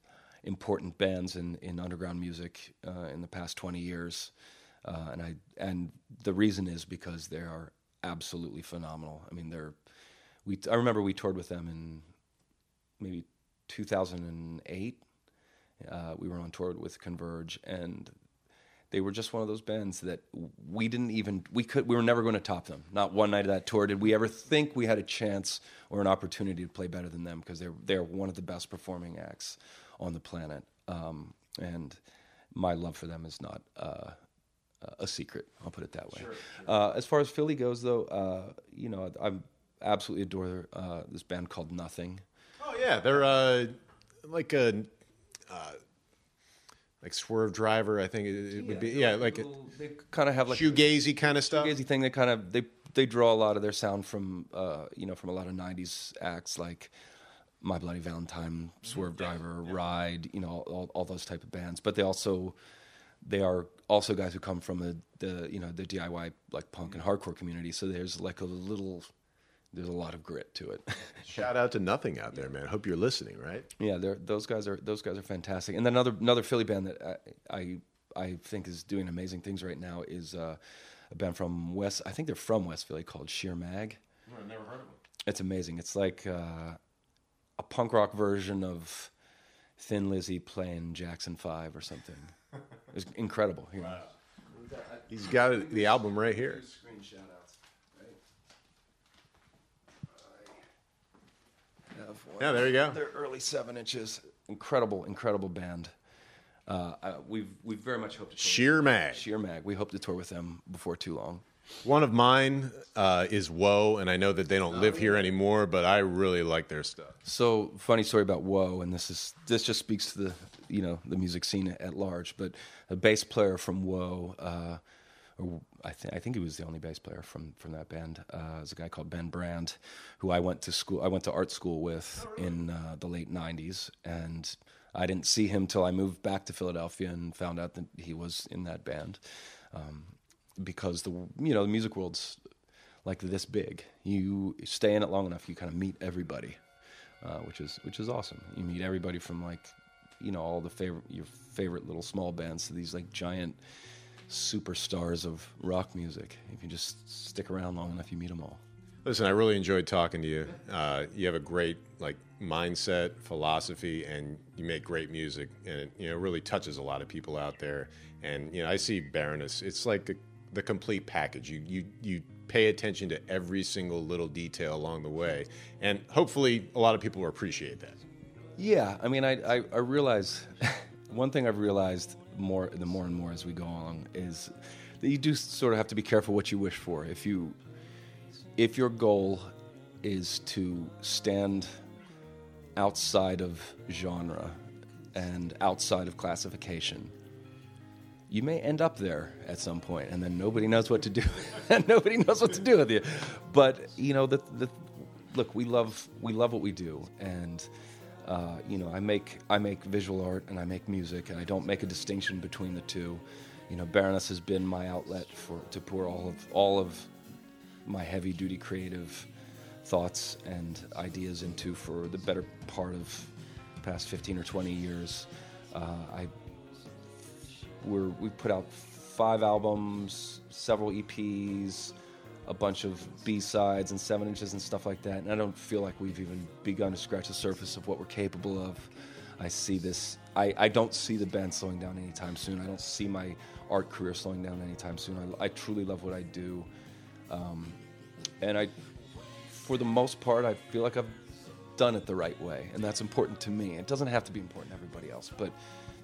important bands in, in underground music uh, in the past twenty years, uh, and I and the reason is because they are absolutely phenomenal. I mean, they're we I remember we toured with them in maybe 2008. Uh, we were on tour with Converge, and they were just one of those bands that we didn't even we could we were never going to top them. Not one night of that tour did we ever think we had a chance or an opportunity to play better than them because they're they're one of the best performing acts on the planet. Um, and my love for them is not uh, a secret. I'll put it that way. Uh, as far as Philly goes, though, uh, you know I, I absolutely adore uh, this band called Nothing. Oh yeah, they're uh, like a uh, like Swervedriver. I think it, it would be yeah, like a they kind of have like shoegazy kind of stuff. shoegazy thing. They kind of they they draw a lot of their sound from uh, you know from a lot of '90s acts like My Bloody Valentine, Swervedriver, Ride, you know all, all those type of bands. But they also they are also guys who come from the, the you know the DIY like punk and hardcore community. So there's like a little there's a lot of grit to it. Shout out to Nothing out there, man. Hope you're listening, right? Yeah, they're, those guys are those guys are fantastic. And then another another Philly band that I I, I think is doing amazing things right now is uh, a band from West. I think they're from West Philly called Sheer Mag. I've never heard of them. It's amazing. It's like uh, a punk rock version of Thin Lizzy playing Jackson Five or something. It's incredible. Here. He's got it, the album right here. Screen outs. Yeah, there you go. They're early seven inches. Incredible, incredible band. Uh, I, we've we very much hope to tour Sheer Mag. Sheer Mag. We hope to tour with them before too long. One of mine uh, is Woe, and I know that they don't live here anymore, but I really like their stuff. So funny story about Woe, and this is this just speaks to the you know the music scene at large. But a bass player from Woe uh, or I think I think he was the only bass player from from that band. Uh, a guy called Ben Brand, who I went to school. I went to art school with in uh, the late '90s, and I didn't see him till I moved back to Philadelphia and found out that he was in that band. Um, because the you know the music world's like this big. You stay in it long enough, you kind of meet everybody, uh, which is which is awesome. You meet everybody from like you know all the favorite your favorite little small bands to these like giant superstars of rock music. If you just stick around long enough, you meet them all. Listen, I really enjoyed talking to you. Uh, you have a great like mindset, philosophy, and you make great music, and it you know really touches a lot of people out there. And you know, I see Baroness. It's like a, the complete package. You you you pay attention to every single little detail along the way, and hopefully, a lot of people will appreciate that. Yeah, I mean, I I, I realize one thing I've realized more the more and more as we go along is that you do sort of have to be careful what you wish for. If you if your goal is to stand outside of genre and outside of classification, you may end up there at some point, and then nobody knows what to do, and nobody knows what to do with you. But you know, the, the look, we love we love what we do, and uh, you know, I make I make visual art and I make music, and I don't make a distinction between the two. You know, Baroness has been my outlet for to pour all of all of my heavy duty creative thoughts and ideas into for the better part of past 15 or 20 years. Uh, I we're, we put out five albums, several EPs, a bunch of B sides and seven inches and stuff like that. And I don't feel like we've even begun to scratch the surface of what we're capable of. I see this. I, I don't see the band slowing down anytime soon. I don't see my art career slowing down anytime soon. I, I truly love what I do. Um, and I, for the most part, I feel like I've done it the right way, and that's important to me. It doesn't have to be important to everybody else, but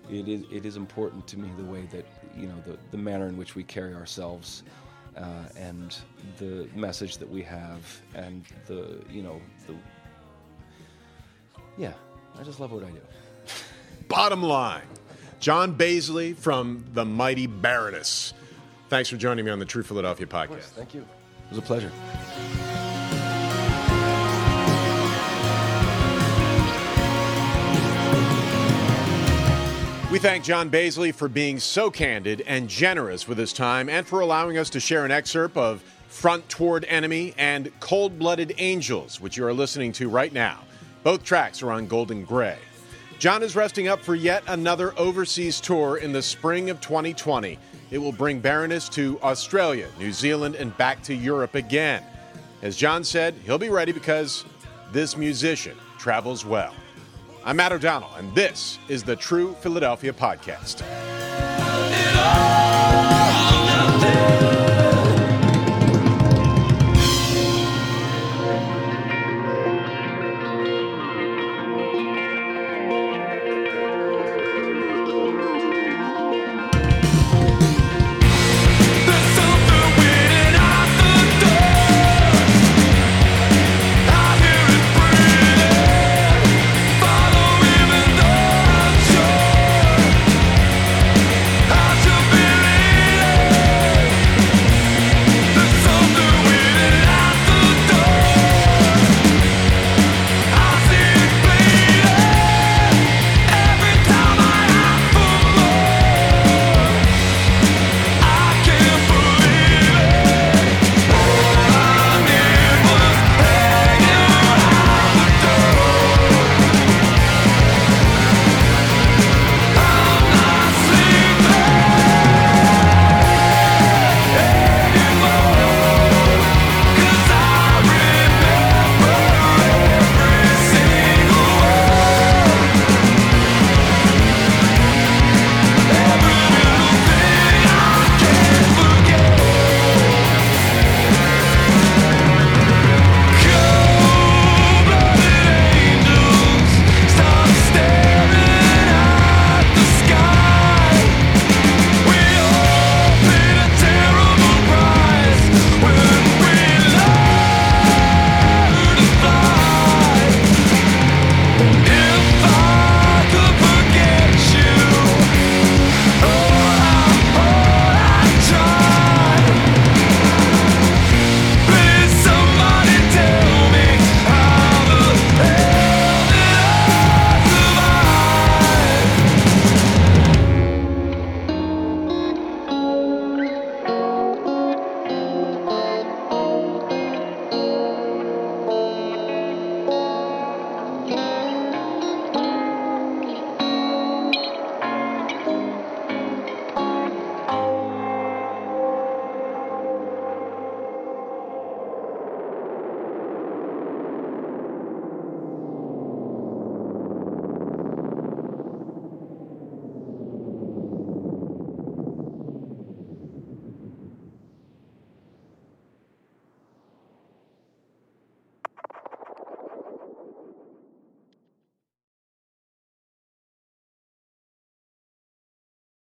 it is it is important to me the way that you know the the manner in which we carry ourselves, uh, and the message that we have, and the you know the yeah. I just love what I do. Bottom line, John Baizley from the mighty Baroness. Thanks for joining me on the True Philadelphia podcast. Thank you. It was a pleasure. We thank John Baizley for being so candid and generous with his time and for allowing us to share an excerpt of Front Toward Enemy and Cold Blooded Angels, which you are listening to right now. Both tracks are on Gold and Gray. John is resting up for yet another overseas tour in the spring of 2020. It will bring Baroness to Australia, New Zealand, and back to Europe again. As John said, he'll be ready because this musician travels well. I'm Matt O'Donnell, and this is the True Philadelphia Podcast.